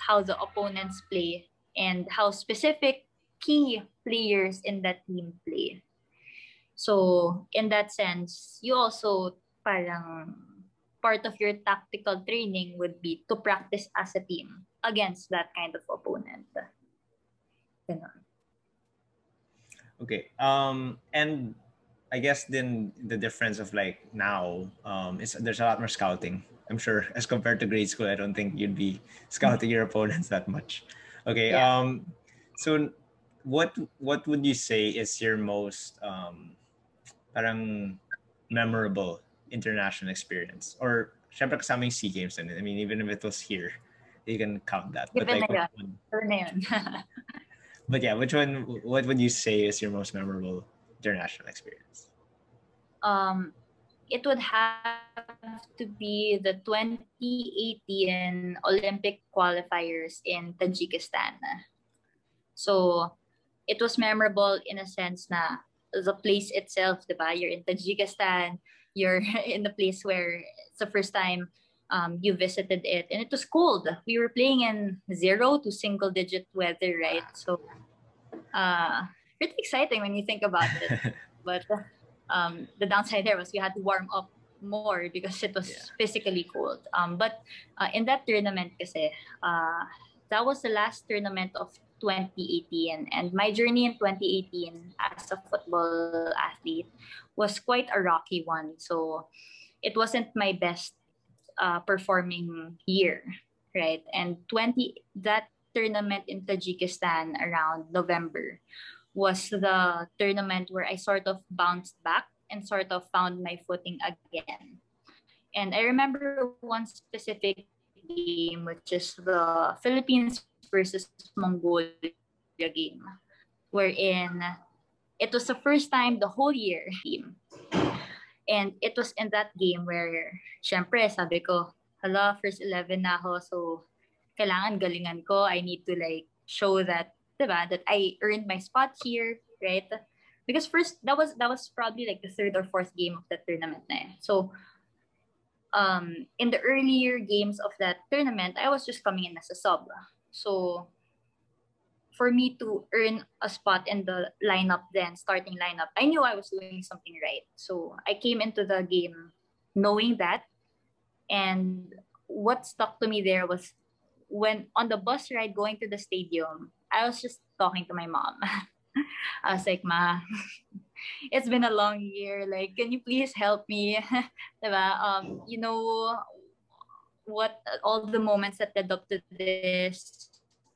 how the opponents play and how specific key players in that team play. So in that sense, you also parang part of your tactical training would be to practice as a team against that kind of opponent. Ganun. Okay. Um and I guess then the difference of like now um is there's a lot more scouting. I'm sure as compared to grade school, I don't think you'd be scouting your opponents that much. Okay. Yeah. Um so what what would you say is your most um parang memorable international experience. Or syempre kasama yung SEA Games I mean even if it was here you can count that. But like one, but yeah which one what would you say is your most memorable international experience? Um it would have to be the 2018 Olympic qualifiers in Tajikistan. So it was memorable in a sense na the place itself, diba? You're in Tajikistan, you're in the place where it's the first time um, you visited it, and it was cold. We were playing in zero to single digit weather, right? So, uh, pretty exciting when you think about it. but um, the downside there was we had to warm up more because it was yeah. physically cold. Um, but uh, in that tournament, kasi, uh, that was the last tournament of 2018 and my journey in 2018 as a football athlete was quite a rocky one. So it wasn't my best uh, performing year right? And 20 that tournament in Tajikistan around November was the tournament where I sort of bounced back and sort of found my footing again. And I remember one specific game which is the Philippines versus Mongolia game, wherein it was the first time the whole year team. And it was in that game where, syempre, sabi ko, hala, first 11 na ako, so kailangan galingan ko. I need to like show that, diba, that I earned my spot here, right? Because first, that was that was probably like the third or fourth game of the tournament na eh. So, um, in the earlier games of that tournament, I was just coming in as a sub. So for me to earn a spot in the lineup then, starting lineup, I knew I was doing something right. So I came into the game knowing that. And what stuck to me there was when on the bus ride going to the stadium, I was just talking to my mom. I was like, Ma, it's been a long year. Like, can you please help me? um, you know, what all the moments that led up to this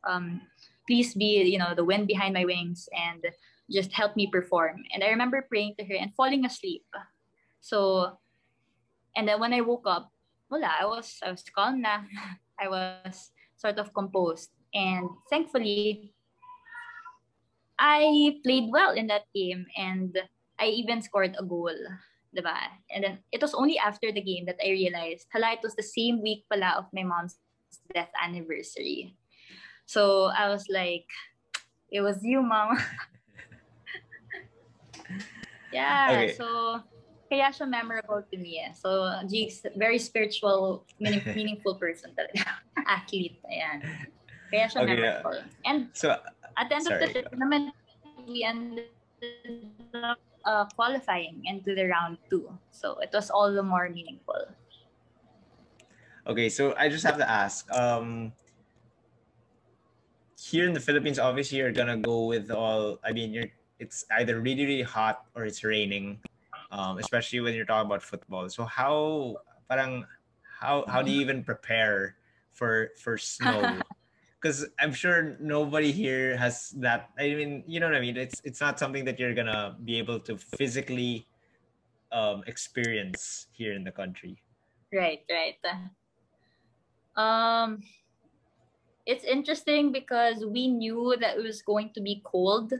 um, please be you know the wind behind my wings and just help me perform and i remember praying to her and falling asleep so and then when i woke up wala, i was i was calm na i was sort of composed and thankfully i played well in that game and i even scored a goal diba? And then it was only after the game that I realized, hala, it was the same week pala of my mom's death anniversary. So I was like, it was you, mom. yeah, okay. so kaya siya memorable to me. Eh. So Jigs, very spiritual, meaning, meaningful person talaga. Athlete, ayan. Kaya siya okay, memorable. And so, at the end sorry. of the tournament, we ended up uh, qualifying into the round two. So it was all the more meaningful. Okay, so I just have to ask. Um, here in the Philippines, obviously you're gonna go with all. I mean, you're it's either really really hot or it's raining, um, especially when you're talking about football. So how parang how how do you even prepare for for snow? because I'm sure nobody here has that. I mean, you know what I mean. It's it's not something that you're gonna be able to physically um, experience here in the country. Right, right. Um, it's interesting because we knew that it was going to be cold.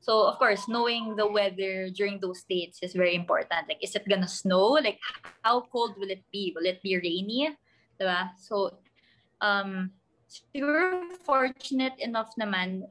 So of course, knowing the weather during those dates is very important. Like, is it gonna snow? Like, how cold will it be? Will it be rainy? Diba? So, um, siguro fortunate enough naman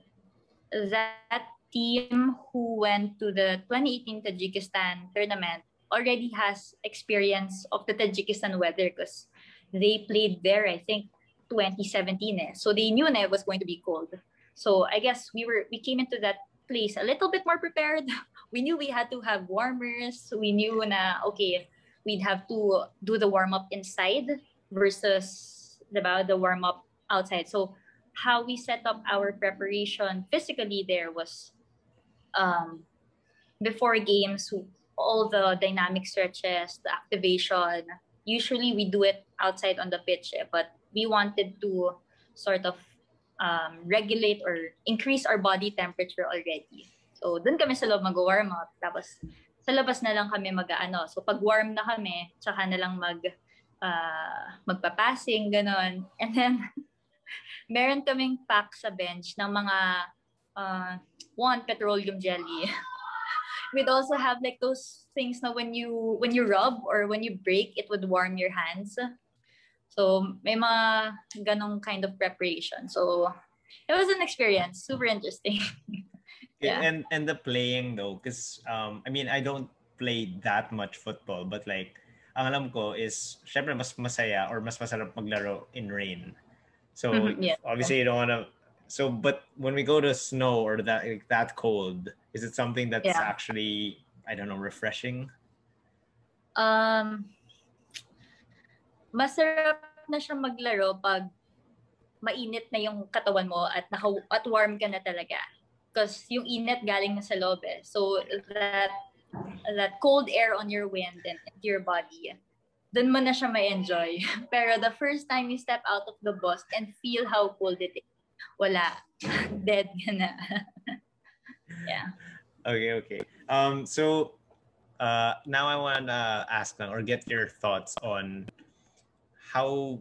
that team who went to the 2018 Tajikistan tournament already has experience of the Tajikistan weather because they played there, I think, 2017. Eh. So they knew it was going to be cold. So I guess we were we came into that place a little bit more prepared we knew we had to have warmers. We knew na, okay, we'd have to do the warm-up inside versus about the warm-up outside. So how we set up our preparation physically there was um, before games, all the dynamic stretches, the activation. Usually we do it outside on the pitch, eh, but we wanted to sort of um, regulate or increase our body temperature already. So, dun kami sa loob mag-warm up. Tapos, sa labas na lang kami mag-ano. So, pag warm na kami, tsaka na lang mag, uh, magpapassing, ganon. And then, meron kaming pack sa bench ng mga uh, one petroleum jelly. We'd also have like those things na when you when you rub or when you break, it would warm your hands. So may mga ganong kind of preparation. So it was an experience, super interesting. yeah. And and the playing though, because um I mean I don't play that much football, but like ang alam ko is syempre mas masaya or mas masarap maglaro in rain. So mm-hmm, yeah. obviously you don't want to so but when we go to snow or that like, that cold is it something that's yeah. actually i don't know refreshing um masarap na siya maglaro pag mainit na yung katawan mo at naka, at warm ka na talaga because yung init galing na sa loob eh. so that that cold air on your wind and into your body dun mo na siya may enjoy pero the first time you step out of the bus and feel how cold it is wala. Dead ka na. yeah. Okay, okay. Um, so uh, now I want to ask or get your thoughts on how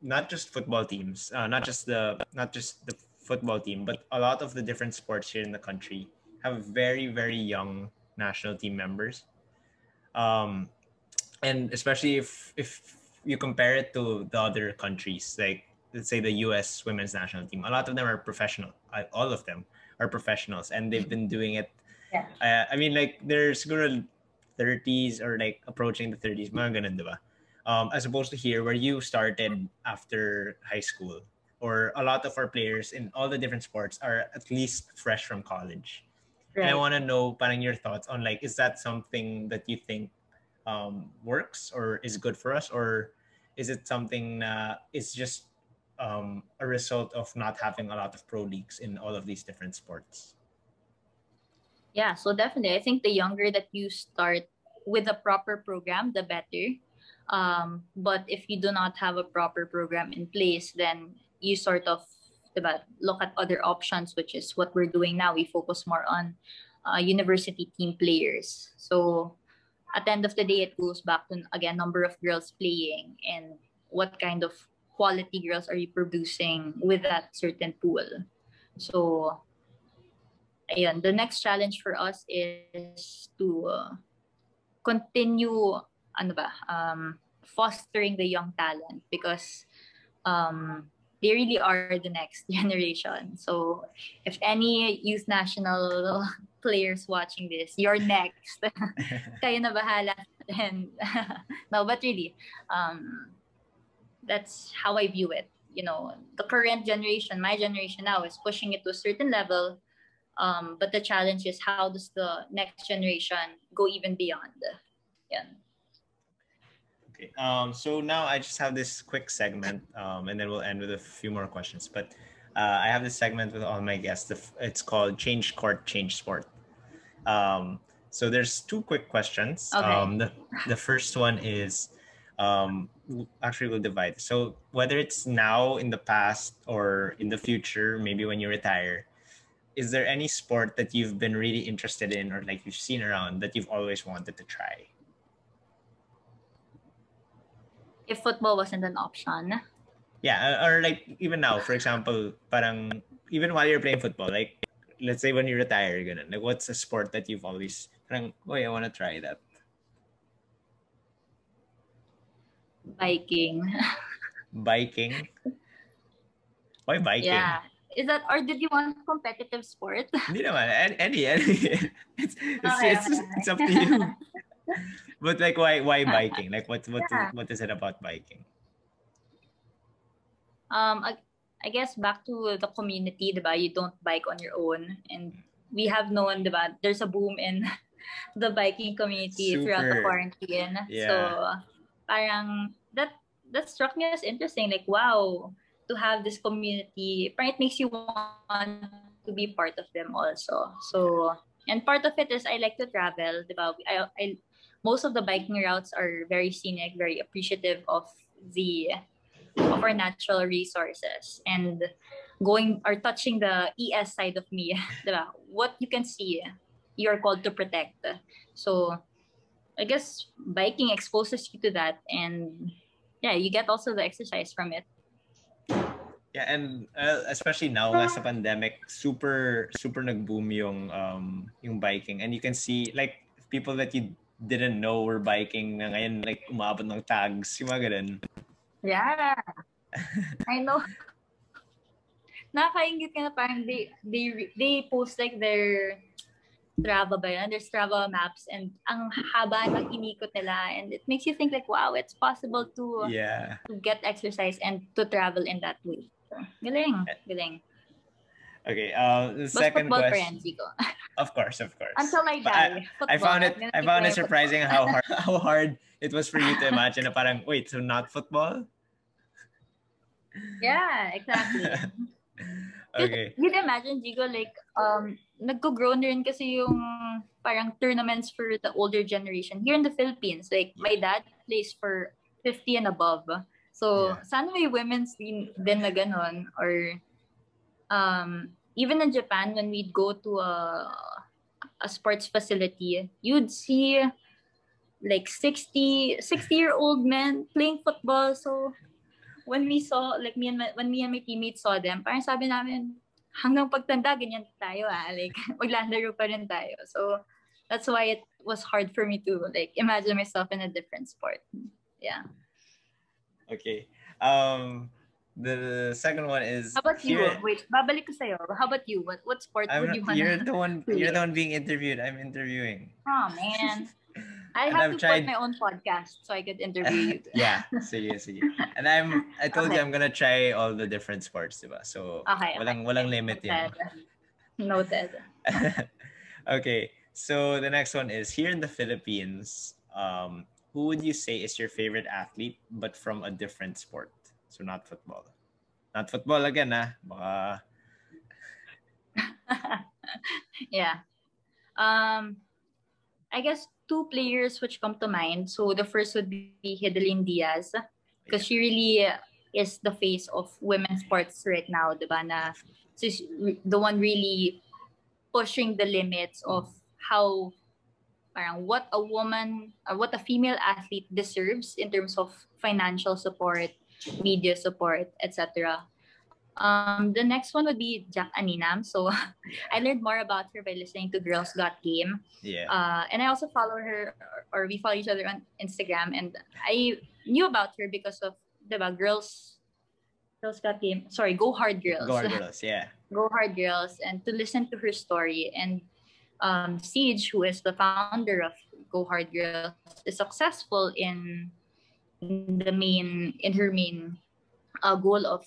not just football teams, uh, not just the not just the football team, but a lot of the different sports here in the country have very very young national team members. Um, and especially if if you compare it to the other countries, like let's say the U.S. women's national team, a lot of them are professional. All of them are professionals, and they've been doing it. Yeah. Uh, I mean, like there's siguro 30s or like approaching the 30s, mga ganun, diba? Um, as opposed to here where you started after high school, or a lot of our players in all the different sports are at least fresh from college. Right. And I want to know, parang your thoughts on like, is that something that you think um, works or is good for us, or is it something uh, is just um, a result of not having a lot of pro leagues in all of these different sports. Yeah, so definitely, I think the younger that you start with a proper program, the better. Um, but if you do not have a proper program in place, then you sort of look at other options, which is what we're doing now. We focus more on uh, university team players. So at the end of the day, it goes back to again number of girls playing and what kind of quality girls are you producing with that certain pool? So, ayun, the next challenge for us is to uh, continue ano ba, um, fostering the young talent because um, they really are the next generation. So if any youth national players watching this, you're next. Kayo na bahala. And no, but really, um, that's how I view it. You know, the current generation, my generation now, is pushing it to a certain level. Um, but the challenge is how does the next generation go even beyond? Yeah. Okay. Um, so now I just have this quick segment, um, and then we'll end with a few more questions. But uh, I have this segment with all my guests. It's called Change Court, Change Sport. Um, so there's two quick questions. Okay. Um, the, the first one is um, actually we'll divide. So whether it's now, in the past, or in the future, maybe when you retire, is there any sport that you've been really interested in or like you've seen around that you've always wanted to try? If football wasn't an option. Yeah, or like even now, for example, parang even while you're playing football, like let's say when you retire, you're gonna like what's a sport that you've always parang, oh, I want to try that. Biking. Biking? Why biking? Yeah. Is that or did you want competitive sport? Hindi naman. Any, any. It's, it's, it's, it's up to you. but like why why biking? Like what what yeah. what is it about biking? Um I, guess back to the community, diba? You don't bike on your own and we have known about there's a boom in the biking community Super. throughout the quarantine. Yeah. So parang that that struck me as interesting. Like wow, to have this community, it makes you want to be part of them also. So and part of it is I like to travel. Diba? I, I most of the biking routes are very scenic, very appreciative of the of our natural resources and going or touching the ES side of me, what you can see, you're called to protect. So I guess biking exposes you to that and yeah, you get also the exercise from it. Yeah, and uh, especially now nga sa pandemic, super super nag-boom yung um yung biking and you can see like people that you didn't know were biking na ngayon like umabot ng tags, yung mga ganun. Yeah. I know. Nakakaingit ka na parang they, they, they post like their Strava ba yan? There's Strava maps and ang haba ng inikot nila and it makes you think like, wow, it's possible to, yeah. to get exercise and to travel in that way. So, galing, galing. Okay, uh, the second question. Of course, of course. Until I die. I, I found it. I found it surprising how hard how hard it was for you to imagine. Na parang wait, so not football? Yeah, exactly. okay. You'd imagine, Jigo, like, um, nagko-grow na rin kasi yung parang tournaments for the older generation here in the Philippines. Like, my dad plays for 50 and above. So, yeah. sana may women's team din na ganun. Or, um, even in Japan, when we'd go to a, a sports facility, you'd see like 60, 60 year old men playing football. So, when we saw, like me and my, when me and my teammates saw them, parang sabi namin, hanggang pagtanda, ganyan tayo ah. Like, maglalaro pa rin tayo. So, that's why it was hard for me to like imagine myself in a different sport. Yeah. Okay. Um, the second one is. How about you? Wait, babalik ko sa'yo. How about you? What what sport I'm would you want? You're the one. You're the one being interviewed. I'm interviewing. Oh man. I have to tried... put my own podcast so I could interview you. yeah, sige, sige. And I'm, I told okay. you I'm gonna try all the different sports, diba? So, okay, walang, okay. walang limit yan. Noted. okay, so the next one is here in the Philippines, um, who would you say is your favorite athlete but from a different sport? So not football. Not football again, ah. Baka... yeah. Um, I guess two players which come to mind. So the first would be Hidilyn Diaz because she really is the face of women's sports right now, diba? Na she's the one really pushing the limits of how parang what a woman or what a female athlete deserves in terms of financial support, media support, etc. Um, the next one would be Jack Animam. So I learned more about her by listening to Girls Got Game. Yeah. Uh, and I also follow her, or, or, we follow each other on Instagram. And I knew about her because of the Girls, Girls Got Game. Sorry, Go Hard Girls. Go Hard Girls, yeah. Go Hard Girls. And to listen to her story. And um, Siege, who is the founder of Go Hard Girls, is successful in, in the main, in her main uh, goal of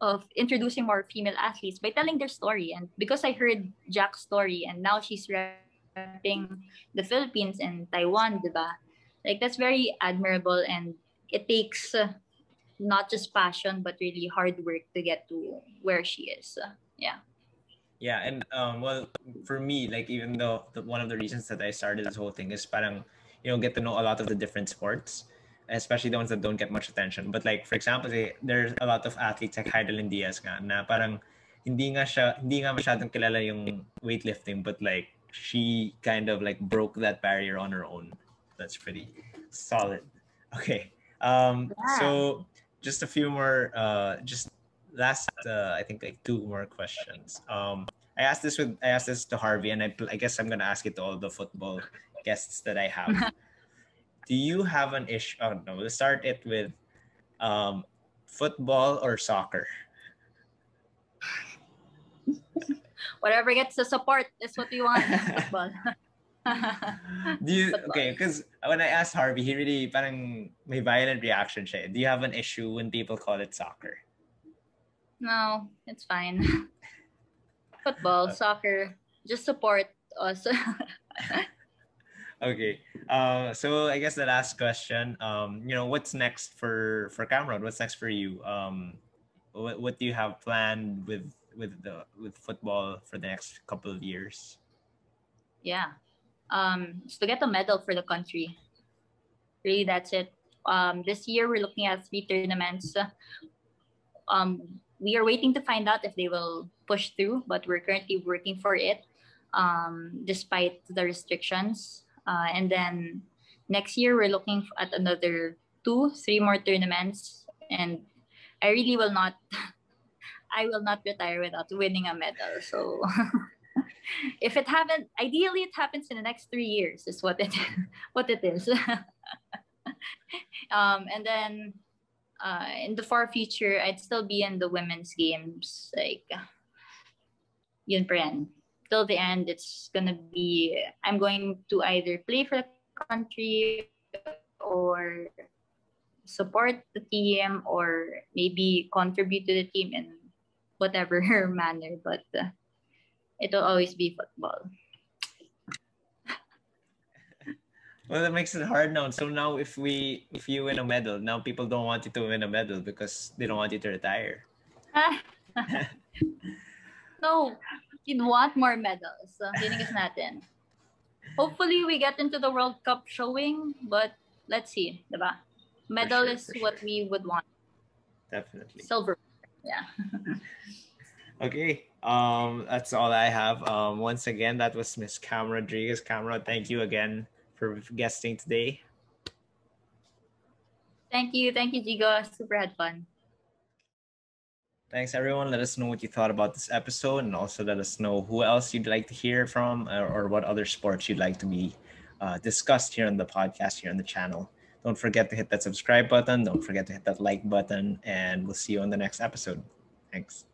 of introducing more female athletes by telling their story. And because I heard Jack's story and now she's repping the Philippines and Taiwan, diba? Like that's very admirable and it takes uh, not just passion but really hard work to get to where she is. Uh, yeah. Yeah, and um, well, for me, like even though the, one of the reasons that I started this whole thing is parang, you know, get to know a lot of the different sports especially the ones that don't get much attention. But like, for example, say, there's a lot of athletes like Hidilyn Diaz nga, na parang hindi nga siya, hindi nga masyadong kilala yung weightlifting, but like, she kind of like broke that barrier on her own. That's pretty solid. Okay. Um, yeah. so just a few more, uh, just last, uh, I think like two more questions. Um, I asked this with, I asked this to Harvey and I, I guess I'm going to ask it to all the football guests that I have. do you have an issue? Oh no, let's start it with um, football or soccer. Whatever gets the support is what we want. football. do you okay? Because when I asked Harvey, he really parang may violent reaction siya. Do you have an issue when people call it soccer? No, it's fine. Football, soccer, just support us. Okay. Uh, so I guess the last question, um, you know, what's next for for CamRod? What's next for you? Um, what, what do you have planned with with the with football for the next couple of years? Yeah, um, it's to get a medal for the country. Really, that's it. Um, this year we're looking at three tournaments. Um, we are waiting to find out if they will push through, but we're currently working for it, um, despite the restrictions. Uh, and then next year we're looking at another two, three more tournaments, and I really will not. I will not retire without winning a medal. So if it happens, ideally it happens in the next three years is what it what it is. um, and then uh, in the far future, I'd still be in the women's games. Like, yun pa yan. Till the end, it's gonna be, I'm going to either play for the country or support the team or maybe contribute to the team in whatever manner. But uh, it'll always be football. Well, that makes it hard now. So now, if we if you win a medal, now people don't want you to win a medal because they don't want you to retire. no, you'd want more medals. So, is natin. Hopefully, we get into the World Cup showing, but let's see, diba? Medal sure, is what sure. we would want. Definitely. Silver. Yeah. okay. Um, that's all I have. Um, once again, that was Miss Cam Rodriguez. CamRod, thank you again for guesting today. Thank you. Thank you, Jigo. Super had fun. Thanks, everyone. Let us know what you thought about this episode and also let us know who else you'd like to hear from or, or what other sports you'd like to be uh, discussed here on the podcast, here on the channel. Don't forget to hit that subscribe button. Don't forget to hit that like button, and we'll see you on the next episode. Thanks.